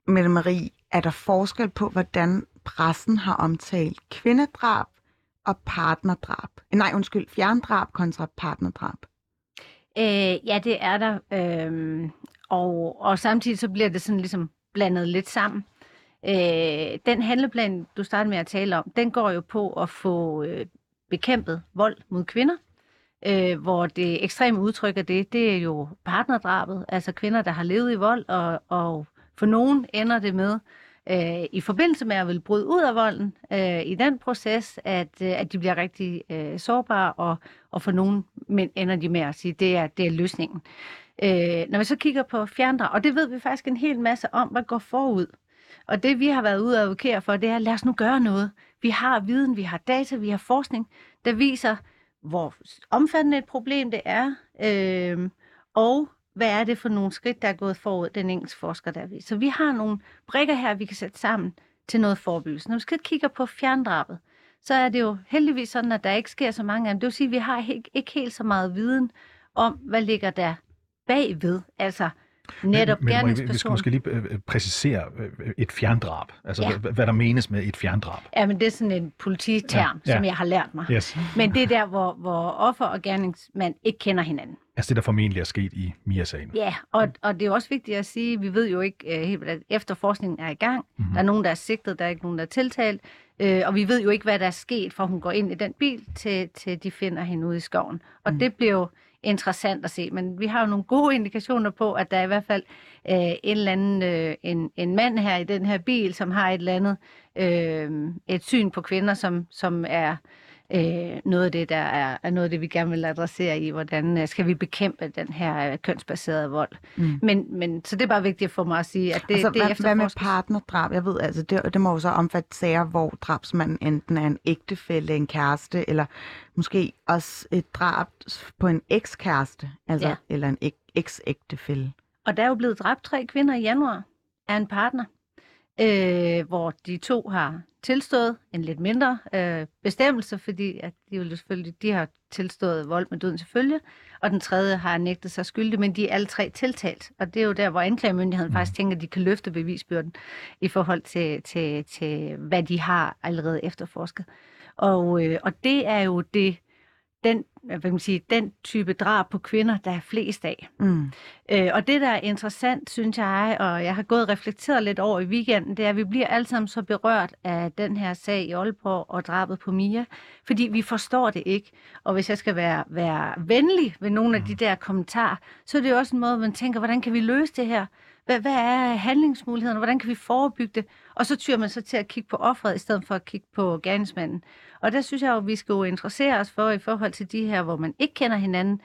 Mette Marie, er der forskel på, hvordan pressen har omtalt kvindedrab og partnerdrab? Nej, undskyld, fjerndrab kontra partnerdrab. Øh, ja, det er der. Øhm, og, og samtidig så bliver det sådan ligesom blandet lidt sammen. Øh, den handleplan, du startede med at tale om, den går jo på at få øh, bekæmpet vold mod kvinder. Øh, hvor det ekstreme udtryk af det, det er jo partnerdrabet, altså kvinder, der har levet i vold, og, og for nogen ender det med, øh, i forbindelse med at vil bryde ud af volden, øh, i den proces, at, øh, at de bliver rigtig øh, sårbare, og, og for nogen mænd ender de med at sige, det er, det er løsningen. Øh, når vi så kigger på fjerndrag, og det ved vi faktisk en hel masse om, hvad går forud. Og det vi har været ude og advokere for, det er, lad os nu gøre noget. Vi har viden, vi har data, vi har forskning, der viser, hvor omfattende et problem det er, øh, og hvad er det for nogle skridt, der er gået forud, den engelske forsker, der ved. Så vi har nogle brikker her, vi kan sætte sammen til noget forebyggelse. Når vi skal kigge på fjerndrabet, så er det jo heldigvis sådan, at der ikke sker så mange af dem. Det vil sige, at vi har ikke helt så meget viden om, hvad ligger der bagved. Altså netop men, men, vi skal gerningspersonen. måske lige øh, øh, præcisere øh, et fjerndrab. Altså, Ja. hvad, hvad der menes med et fjerndrab. Ja, men det er sådan en polititerm, Ja, ja, som jeg har lært mig. Yes. Men det er der, hvor, hvor offer og gerningsmand ikke kender hinanden. Altså det, der formentlig er sket i Mia-sagen. Ja, og, og det er også vigtigt at sige, vi ved jo ikke uh, helt, at efterforskningen er i gang. Mhm. Mm-hmm. Der er nogen, der er sigtet, der er ikke nogen, der er tiltalt. Uh, og vi ved jo ikke, hvad der er sket, fra hun går ind i den bil, til, til de finder hende ude i skoven. Og mm. det bliver jo interessant at se. Men vi har jo nogle gode indikationer på, at der er i hvert fald øh, en eller anden øh, en, en mand her i den her bil, som har et eller andet øh, et syn på kvinder, som, som er øh, noget af det, der er, er noget af det, vi gerne vil adressere i, hvordan øh, skal vi bekæmpe den her øh, kønsbaserede vold. Mm. Men, men, så det er bare vigtigt for mig at sige, at det, altså, det er hvad, hvad med efterforskes. partnerdrab? Jeg ved, altså, det, det må jo så omfatte sager, hvor drabsmanden enten er en ægtefælle, en kæreste, eller måske også et drab på en ekskæreste, altså, Ja. eller en ek- eks-ægtefælle. Og der er jo blevet dræbt tre kvinder i januar af en partner, øh, hvor de to har tilstået en lidt mindre øh, bestemmelse, fordi at de, jo selvfølgelig, de har tilstået vold med døden til følge, og den tredje har nægtet sig skyldig, men de er alle tre tiltalt. Og det er jo der, hvor anklagemyndigheden faktisk tænker, at de kan løfte bevisbyrden i forhold til, til, til hvad de har allerede efterforsket. Og, øh, og det er jo det, den, hvad kan man sige, den type drab på kvinder, der er flest af. Mm. Øh, og det, der er interessant, synes jeg, og jeg har gået og reflekteret lidt over i weekenden, det er, at vi bliver alle sammen så berørt af den her sag i Aalborg og drabet på Mia, fordi vi forstår det ikke. Og hvis jeg skal være, være venlig ved nogle af de der kommentarer, så er det jo også en måde, man tænker, hvordan kan vi løse det her? Hvad, hvad er handlingsmulighederne? Hvordan kan vi forebygge det? Og så tyrer man så til at kigge på offeret, i stedet for at kigge på gerningsmanden. Og der synes jeg jo, at vi skal jo interessere os for, i forhold til de her, hvor man ikke kender hinanden,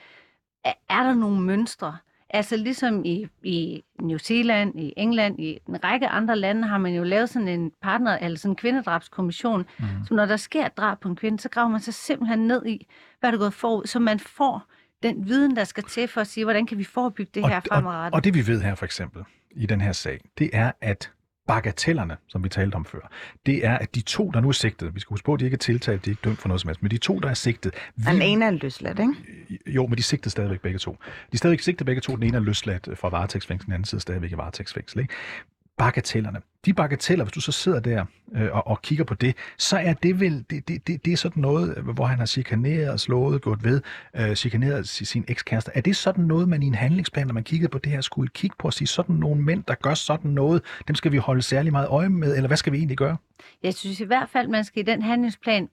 er, er der nogle mønstre? Altså ligesom i, i New Zealand, i England, i en række andre lande, har man jo lavet sådan en partner, eller sådan en kvindedrabskommission. Mm. Så når der sker et drab på en kvinde, så graver man sig simpelthen ned i, hvad der er gået forud, så man får den viden, der skal til for at sige, hvordan kan vi forebygge det her og, fremadrettet. og det vi ved her for eksempel i den her sag, det er, at bagatellerne, som vi talte om før, det er, at de to, der nu er sigtet, vi skal huske på, at de ikke er tiltalt, de er ikke dømt for noget som helst, men de to, der er sigtet, vi, Den ene er løsladt, ikke? jo, men de sigtede stadigvæk begge to. De er stadigvæk sigtet begge to, den ene er løsladt fra varetægtsfængsel, den anden side stadigvæk i varetægtsfængsel. Ikke? Bagatellerne. De bagateller, hvis du så sidder der øh, og, og kigger på det, så er det vel, det, det, det, det er sådan noget, hvor han har chikaneret, slået, gået ved, øh, chikaneret sin, sin ekskæreste. Er det sådan noget, man i en handlingsplan, når man kiggede på det her, skulle kigge på og sige, sådan nogle mænd, der gør sådan noget, dem skal vi holde særlig meget øje med, eller hvad skal vi egentlig gøre? Jeg synes i hvert fald, man skal i den handlingsplan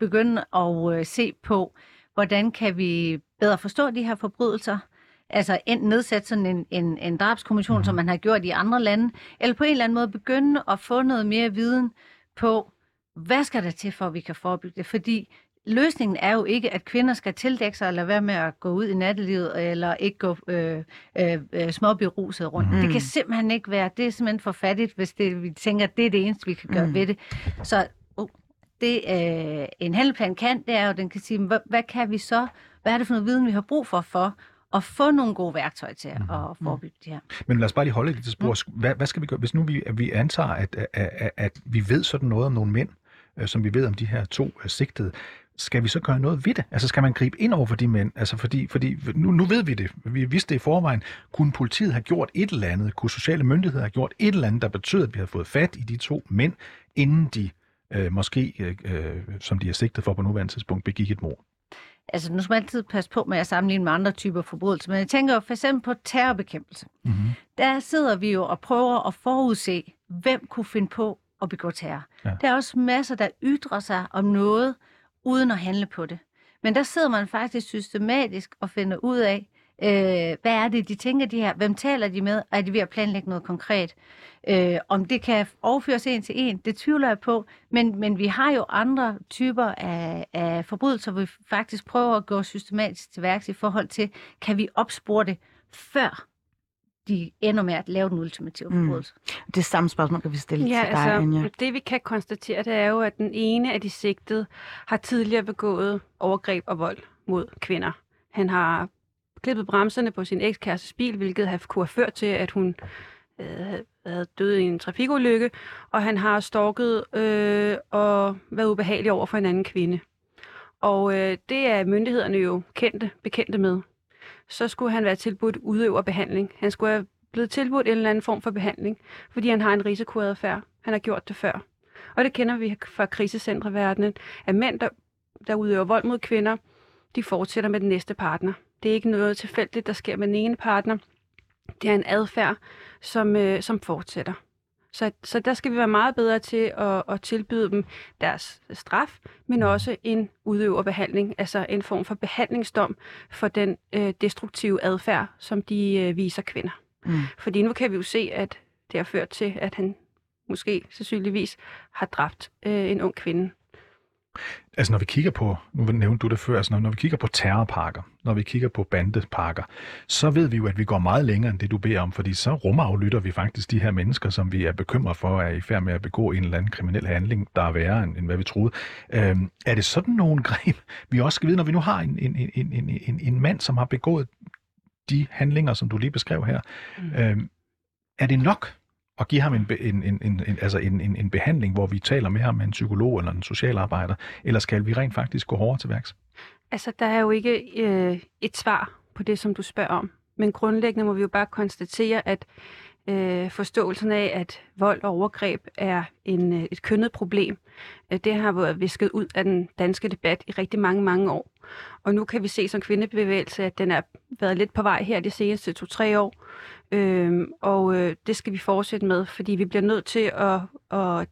begynde at øh, se på, hvordan kan vi bedre forstå de her forbrydelser, altså enten nedsætte sådan en, en, en drabskommission, mm. som man har gjort i andre lande, eller på en eller anden måde begynde at få noget mere viden på, hvad skal der til for, at vi kan forebygge det? Fordi løsningen er jo ikke, at kvinder skal tildække sig, eller være med at gå ud i nattelivet, eller ikke gå øh, øh, øh, småberuset rundt. Mm. Det kan simpelthen ikke være. Det er simpelthen for fattigt, hvis det, vi tænker, at det er det eneste, vi kan gøre mm. ved det. Så uh, det øh, en handleplan kan, det er jo, den kan sige, hvad, hvad kan vi så? Hvad er det for noget viden, vi har brug for for at få nogle gode værktøjer til Mhm. at forebygge det her. Men lad os bare lige holde lidt til spor. Hvad, hvad skal vi gøre, hvis nu vi, at vi antager, at, at, at, at vi ved sådan noget om nogle mænd, øh, som vi ved om de her to øh, sigtede, skal vi så gøre noget ved det? Altså skal man gribe ind over for de mænd? Altså fordi, fordi nu, nu ved vi det. Vi vidste det i forvejen. Kunne politiet have gjort et eller andet? Kunne sociale myndigheder have gjort et eller andet, der betød, at vi havde fået fat i de to mænd, inden de øh, måske, øh, øh, som de er sigtet for på nuværende tidspunkt, begik et mord? Altså, nu skal man altid passe på med at sammenligne med andre typer forbrydelser, men jeg tænker jo for eksempel på terrorbekæmpelse. Mm-hmm. Der sidder vi jo og prøver at forudse, hvem kunne finde på at begå terror. Ja. Der er også masser, der ytrer sig om noget, uden at handle på det. Men der sidder man faktisk systematisk og finder ud af, øh, hvad er det, de tænker de her, hvem taler de med, er de ved at planlægge noget konkret. Øh, om det kan overføres en til en, det tvivler jeg på, men, men vi har jo andre typer af, af forbrydelser, hvor vi faktisk prøver at gå systematisk til værks i forhold til, kan vi opspore det, før de ender med at lave den ultimative Mm. forbrydelse. Det samme spørgsmål kan vi stille Ja, til dig, Anja. altså, det vi kan konstatere, det er jo, at den ene af de sigtede har tidligere begået overgreb og vold mod kvinder. Han har klippet bremserne på sin ekskærestes bil, hvilket har kunne have ført til, at hun øh, havde død i en trafikulykke, og han har stalket øh, og været ubehagelig over for en anden kvinde. Og øh, det er myndighederne jo kendte, bekendte med. Så skulle han være tilbudt udøverbehandling. Han skulle have blevet tilbudt en eller anden form for behandling, fordi han har en risikoadfærd. Han har gjort det før. Og det kender vi fra krisecentreverdenen, at mænd, der, der udøver vold mod kvinder, de fortsætter med den næste partner. Det er ikke noget tilfældigt, der sker med den ene partner. Det er en adfærd, som, øh, som fortsætter. Så, så der skal vi være meget bedre til at, at tilbyde dem deres straf, men også en udøverbehandling, altså en form for behandlingsdom for den øh, destruktive adfærd, som de øh, viser kvinder. Mm. Fordi nu kan vi jo se, at det har ført til, at han måske sandsynligvis har dræbt øh, en ung kvinde. Altså når vi kigger på, nu nævnte du det før, altså når, når vi kigger på terrorparker, når vi kigger på bandeparker, så ved vi jo, at vi går meget længere end det, du beder om, fordi så rumaflytter vi faktisk de her mennesker, som vi er bekymret for, er i færd med at begå en eller anden kriminel handling, der er værre end, end hvad vi troede. Øhm, er det sådan nogle greb, vi også skal vide, når vi nu har en, en, en, en, en, en mand, som har begået de handlinger, som du lige beskrev her, Mm. øhm, er det nok og give ham en, en, en, en, en, altså en, en, en behandling, hvor vi taler med ham med en psykolog eller en socialarbejder, eller skal vi rent faktisk gå hårdere til værks? Altså, der er jo ikke øh, et svar på det, som du spørger om. Men grundlæggende må vi jo bare konstatere, at øh, forståelsen af, at vold og overgreb er en, øh, et kønnet problem, øh, det har været visket ud af den danske debat i rigtig mange, mange år. Og nu kan vi se som kvindebevægelse, at den er været lidt på vej her de seneste to-tre år. Øhm, og øh, det skal vi fortsætte med, fordi vi bliver nødt til at, at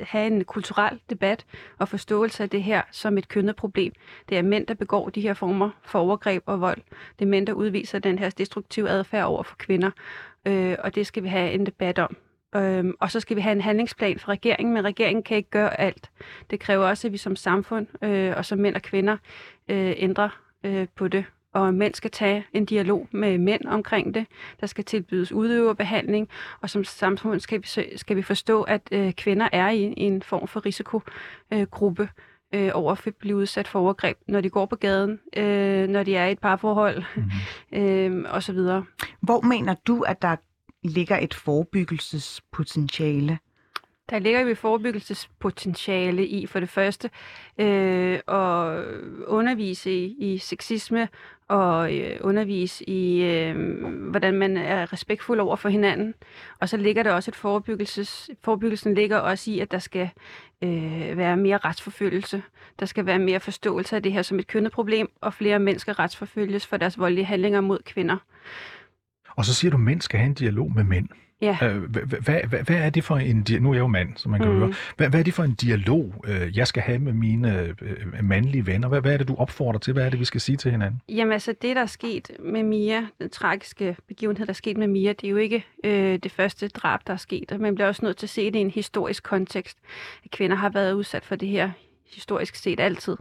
have en kulturel debat og forståelse af det her som et kønnet problem. Det er mænd, der begår de her former for overgreb og vold. Det er mænd, der udviser den her destruktive adfærd over for kvinder. Øh, og det skal vi have en debat om. Øhm, og så skal vi have en handlingsplan for regeringen, men regeringen kan ikke gøre alt. Det kræver også, at vi som samfund øh, og som mænd og kvinder øh, ændrer øh, på det. Og mænd skal tage en dialog med mænd omkring det. Der skal tilbydes udøverbehandling, og som samfund skal vi, skal vi forstå, at øh, kvinder er i, i en form for risikogruppe øh, over for at blive udsat for overgreb, når de går på gaden, øh, når de er i et parforhold Mm-hmm. øh, osv. Hvor mener du, at der ligger et forebyggelsespotentiale? Der ligger jo et forebyggelsespotentiale i for det første øh, at undervise i, i sexisme og øh, undervise i, øh, hvordan man er respektfuld over for hinanden. Og så ligger der også et forebyggelses... Forebyggelsen ligger også i, at der skal øh, være mere retsforfølgelse. Der skal være mere forståelse af det her som et kønnet problem, og flere mænd skal retsforfølges for deres voldelige handlinger mod kvinder. Og så siger du, at mænd skal have en dialog med mænd. Ja. Øh, hvad, hvad, hvad, hvad er det for en dia- Nu er jeg jo mand, som man kan mm. Høre. Hvad, hvad er det for en dialog, øh, jeg skal have med mine øh, mandlige venner? Hvad, hvad er det, du opfordrer til? Hvad er det, vi skal sige til hinanden? Jamen altså, det der er sket med Mia, den tragiske begivenhed, der er sket med Mia, det er jo ikke øh, det første drab, der er sket. Man bliver også nødt til at se det i en historisk kontekst. At kvinder har været udsat for det her historisk set altid.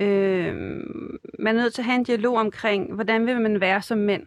Øh, man er nødt til at have en dialog omkring, hvordan vil man være som mænd?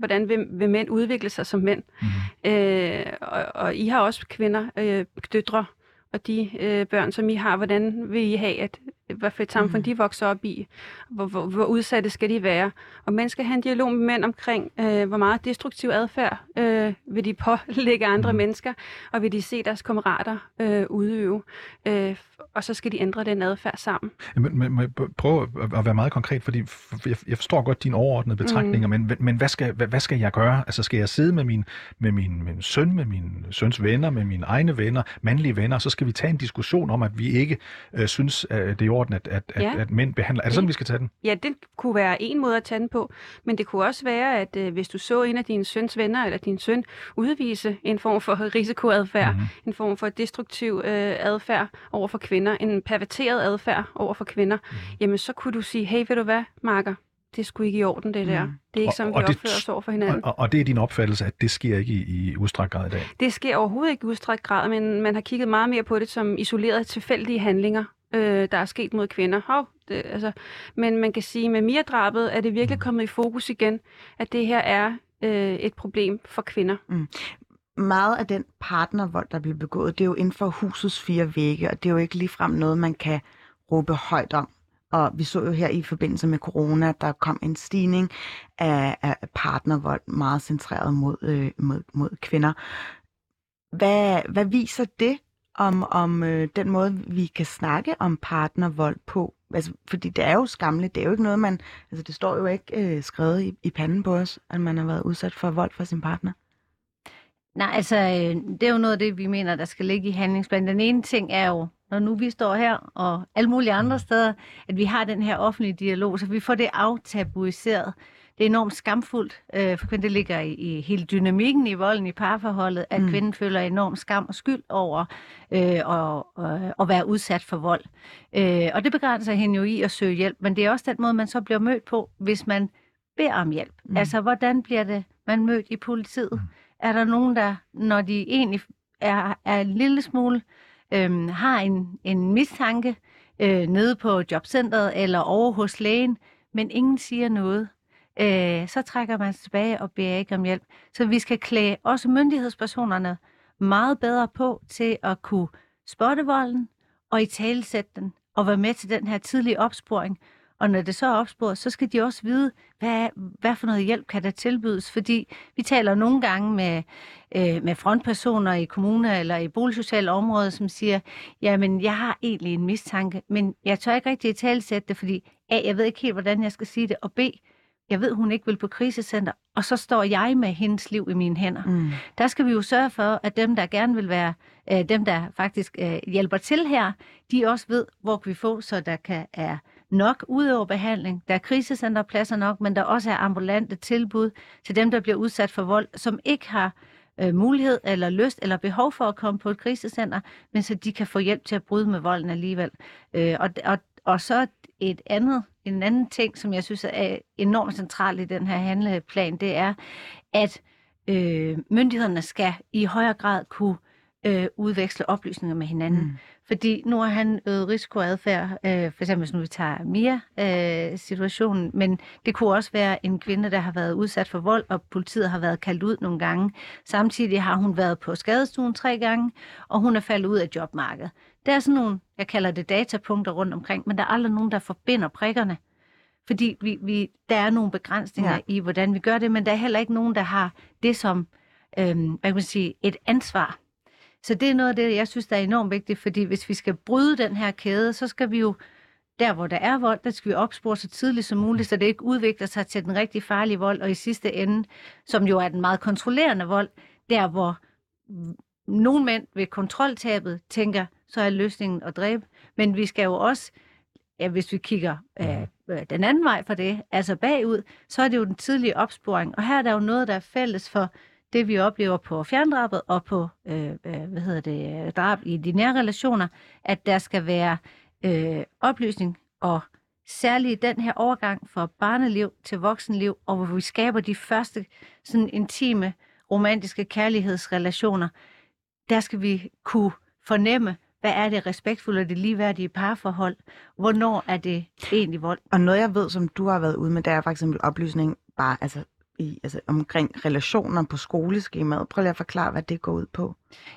Hvordan vil, vil mænd udvikle sig som mænd? Mm. Øh, og, og I har også kvinder, øh, døtre, og de øh, børn, som I har, hvordan vil I have, at hvad for et samfund Mhm. de vokser op i? Hvor, hvor, hvor udsatte skal de være? Og mænd skal have en dialog med mænd omkring, øh, hvor meget destruktiv adfærd øh, vil de pålægge andre Mhm. mennesker, og vil de se deres kammerater øh, udøve? Øh, og så skal de ændre den adfærd sammen. Men, men, men prøv at- være meget konkret, fordi jeg, jeg forstår godt dine overordnede betragtninger, mm. men, men hvad, skal, hvad, hvad skal jeg gøre? Altså skal jeg sidde med min, med min, min søn, med min søns venner, med mine egne venner, mandlige venner, så skal vi tage en diskussion om, at vi ikke øh, synes, at det er orden, at, at, Ja. at, at mænd behandler... Er det sådan, vi skal tage den? Ja, det kunne være en måde at tage den på, men det kunne også være, at øh, hvis du så en af dine søns venner eller din søn udvise en form for risikoadfærd, Mhm. en form for destruktiv øh, adfærd over for kvinder, en perverteret adfærd over for kvinder, Mhm. jamen så kunne du sige, hey, ved du hvad, Marker, det sgu ikke i orden, det der. Mm. Det er ikke Og- sådan, og vi det- opfører os over for Og, hinanden. og, og det er din opfattelse, at det sker ikke i, i udstrakt grad i dag? Det sker overhovedet ikke i udstrækt grad, men man har kigget meget mere på det som isolerede tilfældige handlinger, øh, der er sket mod kvinder. Hov, det, altså, men man kan sige, at med Mia-drabet er det virkelig kommet i fokus igen, at det her er øh, et problem for kvinder. Mm. meget af den partnervold, der bliver begået, det er jo inden for husets fire vægge, og det er jo ikke ligefrem noget, man kan råbe højt om. Og vi så jo her i forbindelse med corona, at der kom en stigning af, af partnervold, meget centreret mod, øh, mod, mod kvinder. Hvad, hvad viser det om, om øh, den måde, vi kan snakke om partnervold på? Altså, fordi det er jo skamligt, det er jo ikke noget, man... Altså, det står jo ikke øh, skrevet i, i panden på os, at man har været udsat for vold fra sin partner. Nej, altså, øh, det er jo noget af det, vi mener, der skal ligge i handlingsplanen. Den ene ting er jo, når nu vi står her og alle mulige andre steder, at vi har den her offentlige dialog, så vi får det aftabuiseret. Det er enormt skamfuldt, øh, for kvinden det ligger i, i hele dynamikken i volden i parforholdet, at Mm. kvinden føler enorm skam og skyld over øh, at, øh, at være udsat for vold. Øh, og det begrænser hende jo i at søge hjælp, men det er også den måde, man så bliver mødt på, hvis man beder om hjælp. Mm. Altså, hvordan bliver det man mødt i politiet? Mm. Er der nogen, der, når de egentlig er, er en lille smule, øhm, har en, en mistanke øh, nede på jobcentret eller over hos lægen, men ingen siger noget, øh, så trækker man sig tilbage og beder ikke om hjælp. Så vi skal klæde også myndighedspersonerne meget bedre på til at kunne spotte volden og i talesætte den og være med til den her tidlige opsporing. Og når det så er opsporet, så skal de også vide, hvad, hvad for noget hjælp kan der tilbydes. Fordi vi taler nogle gange med, øh, med frontpersoner i kommuner eller i boligsociale områder, som siger, jamen jeg har egentlig en mistanke, men jeg tør ikke rigtig i talesætte det, fordi A, jeg ved ikke helt, hvordan jeg skal sige det, og B, jeg ved, hun ikke vil på krisecenter, og så står jeg med hendes liv i mine hænder. Mm. Der skal vi jo sørge for, at dem, der gerne vil være, øh, dem, der faktisk øh, hjælper til her, de også ved, hvor kan vi få, så der kan er nok udøverbehandling. Der er krisecenterpladser nok, men der også er ambulante tilbud til dem, der bliver udsat for vold, som ikke har øh, mulighed eller lyst eller behov for at komme på et krisecenter, men så de kan få hjælp til at bryde med volden alligevel. Øh, og, og, og så et andet, en anden ting, som jeg synes er enormt central i den her handleplan, det er, at øh, myndighederne skal i højere grad kunne øh, udveksle oplysninger med hinanden. Mm. Fordi nu har han øget risikoadfærd, øh, for eksempel hvis nu vi tager Mia-situationen, øh, men det kunne også være en kvinde, der har været udsat for vold, og politiet har været kaldt ud nogle gange. Samtidig har hun været på skadestuen tre gange, og hun er faldet ud af jobmarkedet. Der er sådan nogle, jeg kalder det datapunkter rundt omkring, men der er aldrig nogen, der forbinder prikkerne. Fordi vi, vi, der er nogle begrænsninger Ja. i, hvordan vi gør det, men der er heller ikke nogen, der har det som øhm, hvad kan man sige, et ansvar Så det er noget af det, jeg synes, der er enormt vigtigt, fordi hvis vi skal bryde den her kæde, så skal vi jo der, hvor der er vold, der skal vi opspore så tidligt som muligt, så det ikke udvikler sig til den rigtig farlige vold, og i sidste ende, som jo er den meget kontrollerende vold, der hvor nogle mænd ved kontroltabet tænker, så er løsningen at dræbe. Men vi skal jo også, ja, hvis vi kigger øh, øh, den anden vej for det, altså bagud, så er det jo den tidlige opsporing. Og her er der jo noget, der er fælles for det, vi oplever på fjerndrabet og på øh, øh hvad hedder det, øh, drab i de nære relationer, at der skal være øh, oplysning og særligt den her overgang fra barneliv til voksenliv, og hvor vi skaber de første sådan intime, romantiske kærlighedsrelationer, der skal vi kunne fornemme, hvad er det respektfulde og det ligeværdige parforhold? Hvornår er det egentlig vold? Og noget jeg ved, som du har været ude med, det er for eksempel oplysning bare altså, i, altså, omkring relationer på skoleskemaet. Prøv lige at forklare, hvad det går ud på.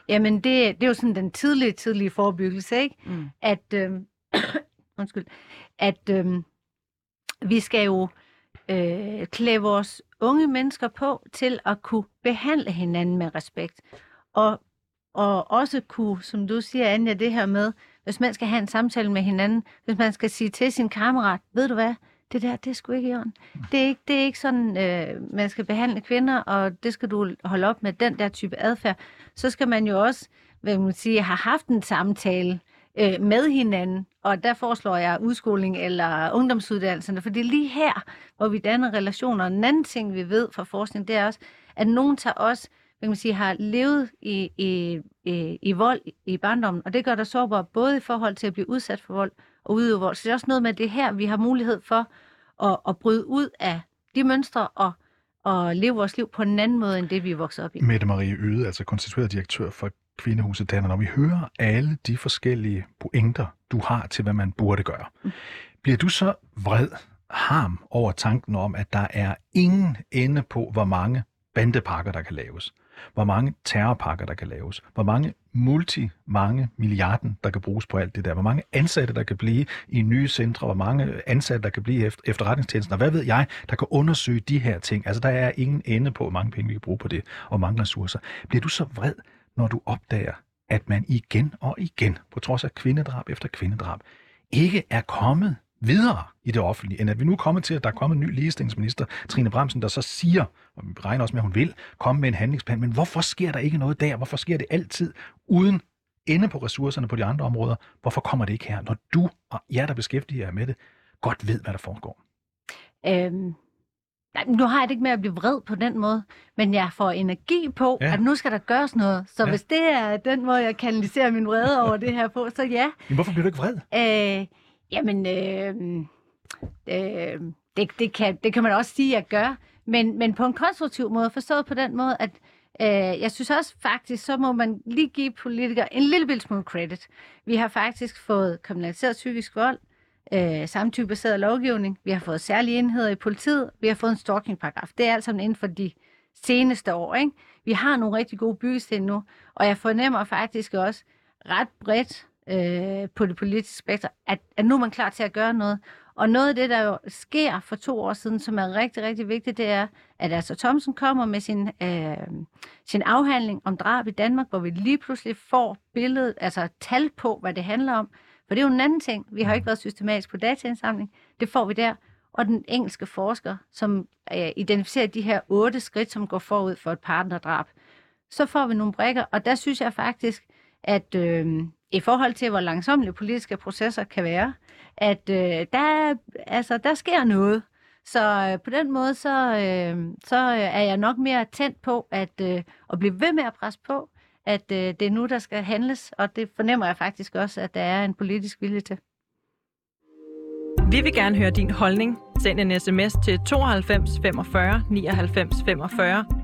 Jamen, det, det er jo sådan den tidlige, tidlige forebyggelse, ikke? Mm. At, øh, undskyld, at øh, vi skal jo øh, klæde vores unge mennesker på til at kunne behandle hinanden med respekt. Og, og også kunne, som du siger, Anja, det her med, hvis man skal have en samtale med hinanden, hvis man skal sige til sin kammerat, ved du hvad, det der, det er sgu ikke i orden. Det er ikke, det er ikke sådan, øh, man skal behandle kvinder, og det skal du holde op med, den der type adfærd. Så skal man jo også, hvad man sige, have haft en samtale øh, med hinanden, og der foreslår jeg udskoling eller ungdomsuddannelserne, for det er lige her, hvor vi danner relationer. En anden ting, vi ved fra forskning, det er også, at nogen tager os, hvad kan man sige, har levet i, i, i, i vold i barndommen, og det gør dig sårbar både i forhold til at blive udsat for vold og udøve vold. Så det er også noget med det her, vi har mulighed for at, at bryde ud af de mønstre og, og leve vores liv på en anden måde, end det vi er vokset op i. Mette Marie Yde, altså konstitueret direktør for Kvindehuset Danner, når vi hører alle de forskellige pointer, du har til, hvad man burde gøre, bliver du så vred, harm over tanken om, at der er ingen ende på, hvor mange bandepakker, der kan laves? Hvor mange terrorpakker, der kan laves? Hvor mange multi, mange milliarden, der kan bruges på alt det der? Hvor mange ansatte, der kan blive i nye centre? Hvor mange ansatte, der kan blive efter efterretningstjenesten? Og hvad ved jeg, der kan undersøge de her ting? Altså, der er ingen ende på, hvor mange penge vi kan bruge på det, og mange ressourcer. Bliver du så vred, når du opdager, at man igen og igen, på trods af kvindedrab efter kvindedrab, ikke er kommet videre i det offentlige, end at vi nu er kommet til, at der er kommet en ny ligestillingsminister, Trine Bremsen, der så siger, og vi regner også med, at hun vil, komme med en handlingsplan, men hvorfor sker der ikke noget der? Hvorfor sker det altid uden ende på ressourcerne på de andre områder? Hvorfor kommer det ikke her, når du og jer, der beskæftiger jer med det, godt ved, hvad der foregår? Øhm, nej, nu har jeg det ikke med at blive vred på den måde, men jeg får energi på, Ja. at nu skal der gøres noget. Så ja. hvis det er den måde, jeg kanaliserer min vrede over det her på, så ja. Men hvorfor bliver du ikke vred? Øh, jamen, øh, øh, det, det, kan, det kan man også sige, at jeg gør. Men, men på en konstruktiv måde, forstået på den måde, at øh, jeg synes også faktisk, så må man lige give politikere en lille smule credit. Vi har faktisk fået kriminaliseret psykisk vold, øh, samtykkebaseret lovgivning, vi har fået særlige enheder i politiet, vi har fået en stalkingparagraf. Det er alt sammen inden for de seneste år. Ikke? Vi har nogle rigtig gode byggesten nu, og jeg fornemmer faktisk også ret bredt øh, på det politiske spektrum, at, at nu er man klar til at gøre noget. Og noget af det, der jo sker for to år siden, som er rigtig, rigtig vigtigt, det er, at altså Thomsen kommer med sin, øh, sin afhandling om drab i Danmark, hvor vi lige pludselig får billedet, altså tal på, hvad det handler om. For det er jo en anden ting. Vi har jo ikke været systematisk på dataindsamling. Det får vi der. Og den engelske forsker, som øh, identificerer de her otte skridt, som går forud for et partnerdrab. Så får vi nogle brækker, og der synes jeg faktisk, at øh, i forhold til, hvor langsomme politiske processer kan være, at øh, der, altså, der sker noget. Så øh, på den måde, så, øh, så øh, er jeg nok mere tændt på at, øh, at blive ved med at presse på, at øh, det er nu, der skal handles, og det fornemmer jeg faktisk også, at der er en politisk vilje til. Vi vil gerne høre din holdning. Send en sms til 92 45 99 45.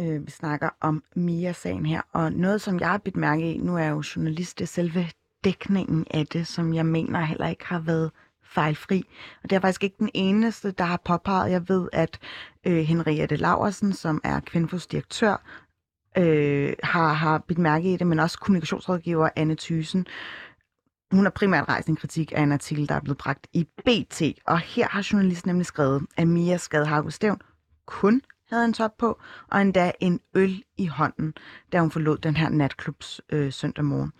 Øh, vi snakker om Mia-sagen her, og noget, som jeg har bidt mærke i, nu er jeg jo journalist, det er selve dækningen af det, som jeg mener heller ikke har været fejlfri. Og det er faktisk ikke den eneste, der har påpeget. Jeg ved, at øh, Henriette Laversen, som er Kvinfos direktør, øh, har, har bidt mærke i det, men også kommunikationsrådgiver Anne Thysen. Hun har primært rejst en kritik af en artikel, der er blevet bragt i BT, og her har journalisten nemlig skrevet, at Mia skade Hargo Stævn kun havde en top på, og endda en øl i hånden, da hun forlod den her natklubs øh, søndag morgen.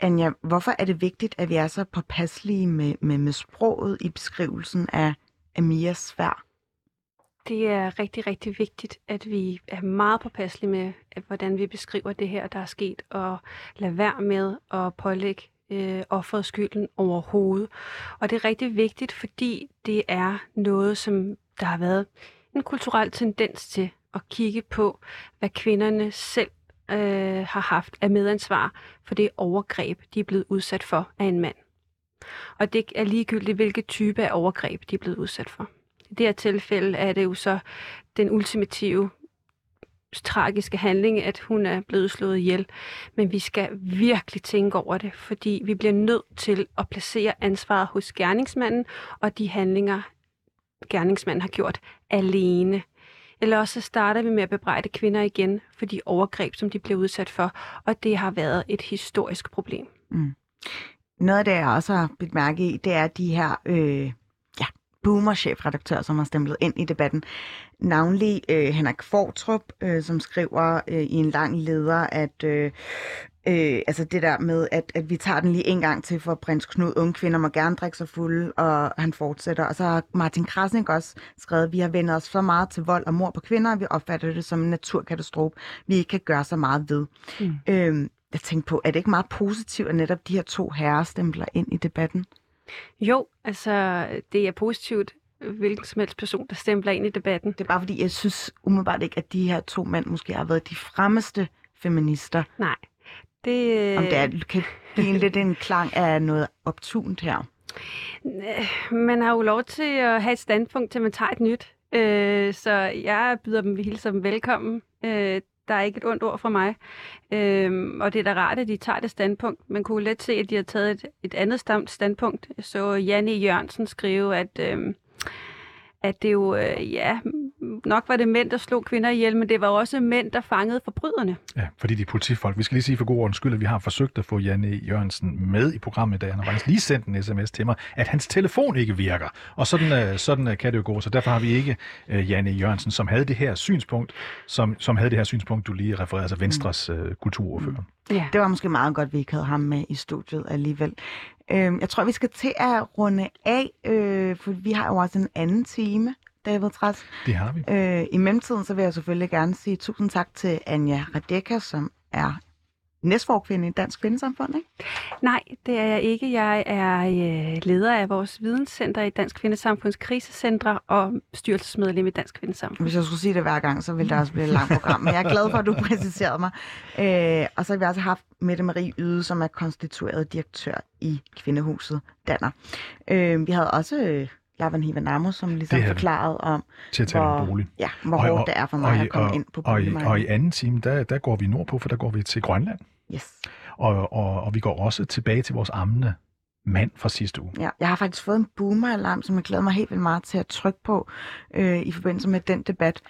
Anja, hvorfor er det vigtigt, at vi er så påpasselige med, med, med sproget i beskrivelsen af Amias svær? Det er rigtig, rigtig vigtigt, at vi er meget påpasselige med, at, hvordan vi beskriver det her, der er sket, og lade være med at pålægge øh, offeret skylden overhovedet. Og det er rigtig vigtigt, fordi det er noget, som der har været en kulturel tendens til at kigge på, hvad kvinderne selv øh, har haft af medansvar for det overgreb, de er blevet udsat for af en mand. Og det er ligegyldigt, hvilke type af overgreb de er blevet udsat for. I det her tilfælde er det jo så den ultimative tragiske handling, at hun er blevet slået ihjel. Men vi skal virkelig tænke over det, fordi vi bliver nødt til at placere ansvaret hos gerningsmanden og de handlinger, gerningsmanden har gjort alene. Eller også så starter vi med at bebrejde kvinder igen for de overgreb, som de bliver udsat for, og det har været et historisk problem. Mm. Noget af det, jeg også har bidt mærke i, det er de her øh, ja, boomer-chefredaktører, som har stemplet ind i debatten. Navnlig øh, Henrik Fortrup, øh, som skriver øh, i en lang leder, at øh, øh, altså det der med, at, at vi tager den lige en gang til for prins Knud. Unge kvinder må gerne drikke sig fulde, og han fortsætter. Og så har Martin Krasnik også skrevet, at vi har vendt os så meget til vold og mor på kvinder, at vi opfatter det som en naturkatastrofe, vi ikke kan gøre så meget ved. Mm. Øh, jeg tænkte på, er det ikke meget positivt, at netop de her to herrer stempler ind i debatten? Jo, altså det er positivt, hvilken som helst person, der stempler ind i debatten. Det er bare fordi, jeg synes umiddelbart ikke, at de her to mænd måske har været de fremmeste feminister. Nej. Det, Om det er, kan en lidt en klang af noget optunt her. Man har jo lov til at have et standpunkt, til man tager et nyt. Øh, så jeg byder dem hilser dem velkommen. Øh, der er ikke et ondt ord fra mig. Øhm, og det er da rart, at de tager det standpunkt. Man kunne let se, at de har taget et, et andet standpunkt. Så Janne Jørgensen skrive, at, øhm, at det jo, øh, ja, nok var det mænd, der slog kvinder ihjel, men det var også mænd, der fangede forbryderne. Ja, fordi de er politifolk. Vi skal lige sige for god ordens skyld, at vi har forsøgt at få Janne Jørgensen med i programmet i dag. Han har faktisk lige sendt en sms til mig, at hans telefon ikke virker. Og sådan, øh, sådan øh, kan det jo gå. Så derfor har vi ikke uh, Janne Jørgensen, som havde det her synspunkt, som, som havde det her synspunkt, du lige refererede, altså Venstres uh, kulturordfører. Mm. Ja. Det var måske meget godt, at vi ikke havde ham med i studiet alligevel. Øh, jeg tror, vi skal til at runde af, øh, for vi har jo også en anden time David Træs. Det har vi. Øh, I mellemtiden så vil jeg selvfølgelig gerne sige tusind tak til Anja Radeka, som er næstforkvinde i Dansk Kvindesamfund, ikke? Nej, det er jeg ikke. Jeg er øh, leder af vores videnscenter i Dansk Kvindesamfunds krisecentre og styrelsesmedlem i Dansk Kvindesamfund. Hvis jeg skulle sige det hver gang, så ville det også blive et langt program. Men jeg er glad for, at du præciserede mig. Øh, og så har vi også haft Mette Marie Yde, som er konstitueret direktør i Kvindehuset Danner. Øh, vi havde også... Øh, Lavan Hivanamo, som ligesom forklarede om, til at tale hvor, om bolig. Ja, hvor og, hårdt det er for mig og, at komme og, ind på boligmarkedet. Og, og i anden time, der, der går vi nordpå, for der går vi til Grønland. Yes. Og, og, og vi går også tilbage til vores ammende mand fra sidste uge. Ja, jeg har faktisk fået en boomer-alarm, som jeg glæder mig helt vildt meget til at trykke på øh, i forbindelse med den debat.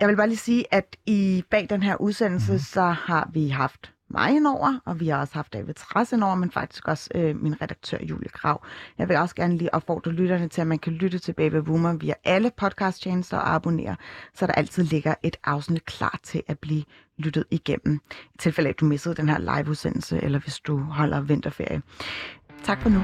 Jeg vil bare lige sige, at i bag den her udsendelse, mm. så har vi haft mig indover, og vi har også haft David Træs indover, men faktisk også øh, min redaktør Julie Grav. Jeg vil også gerne lige opfordre lytterne til, at man kan lytte til Baby Boomer via alle podcasttjenester og abonnere, så der altid ligger et afsnit klar til at blive lyttet igennem. I tilfælde af, at du missede den her live-udsendelse, eller hvis du holder vinterferie. Tak for nu.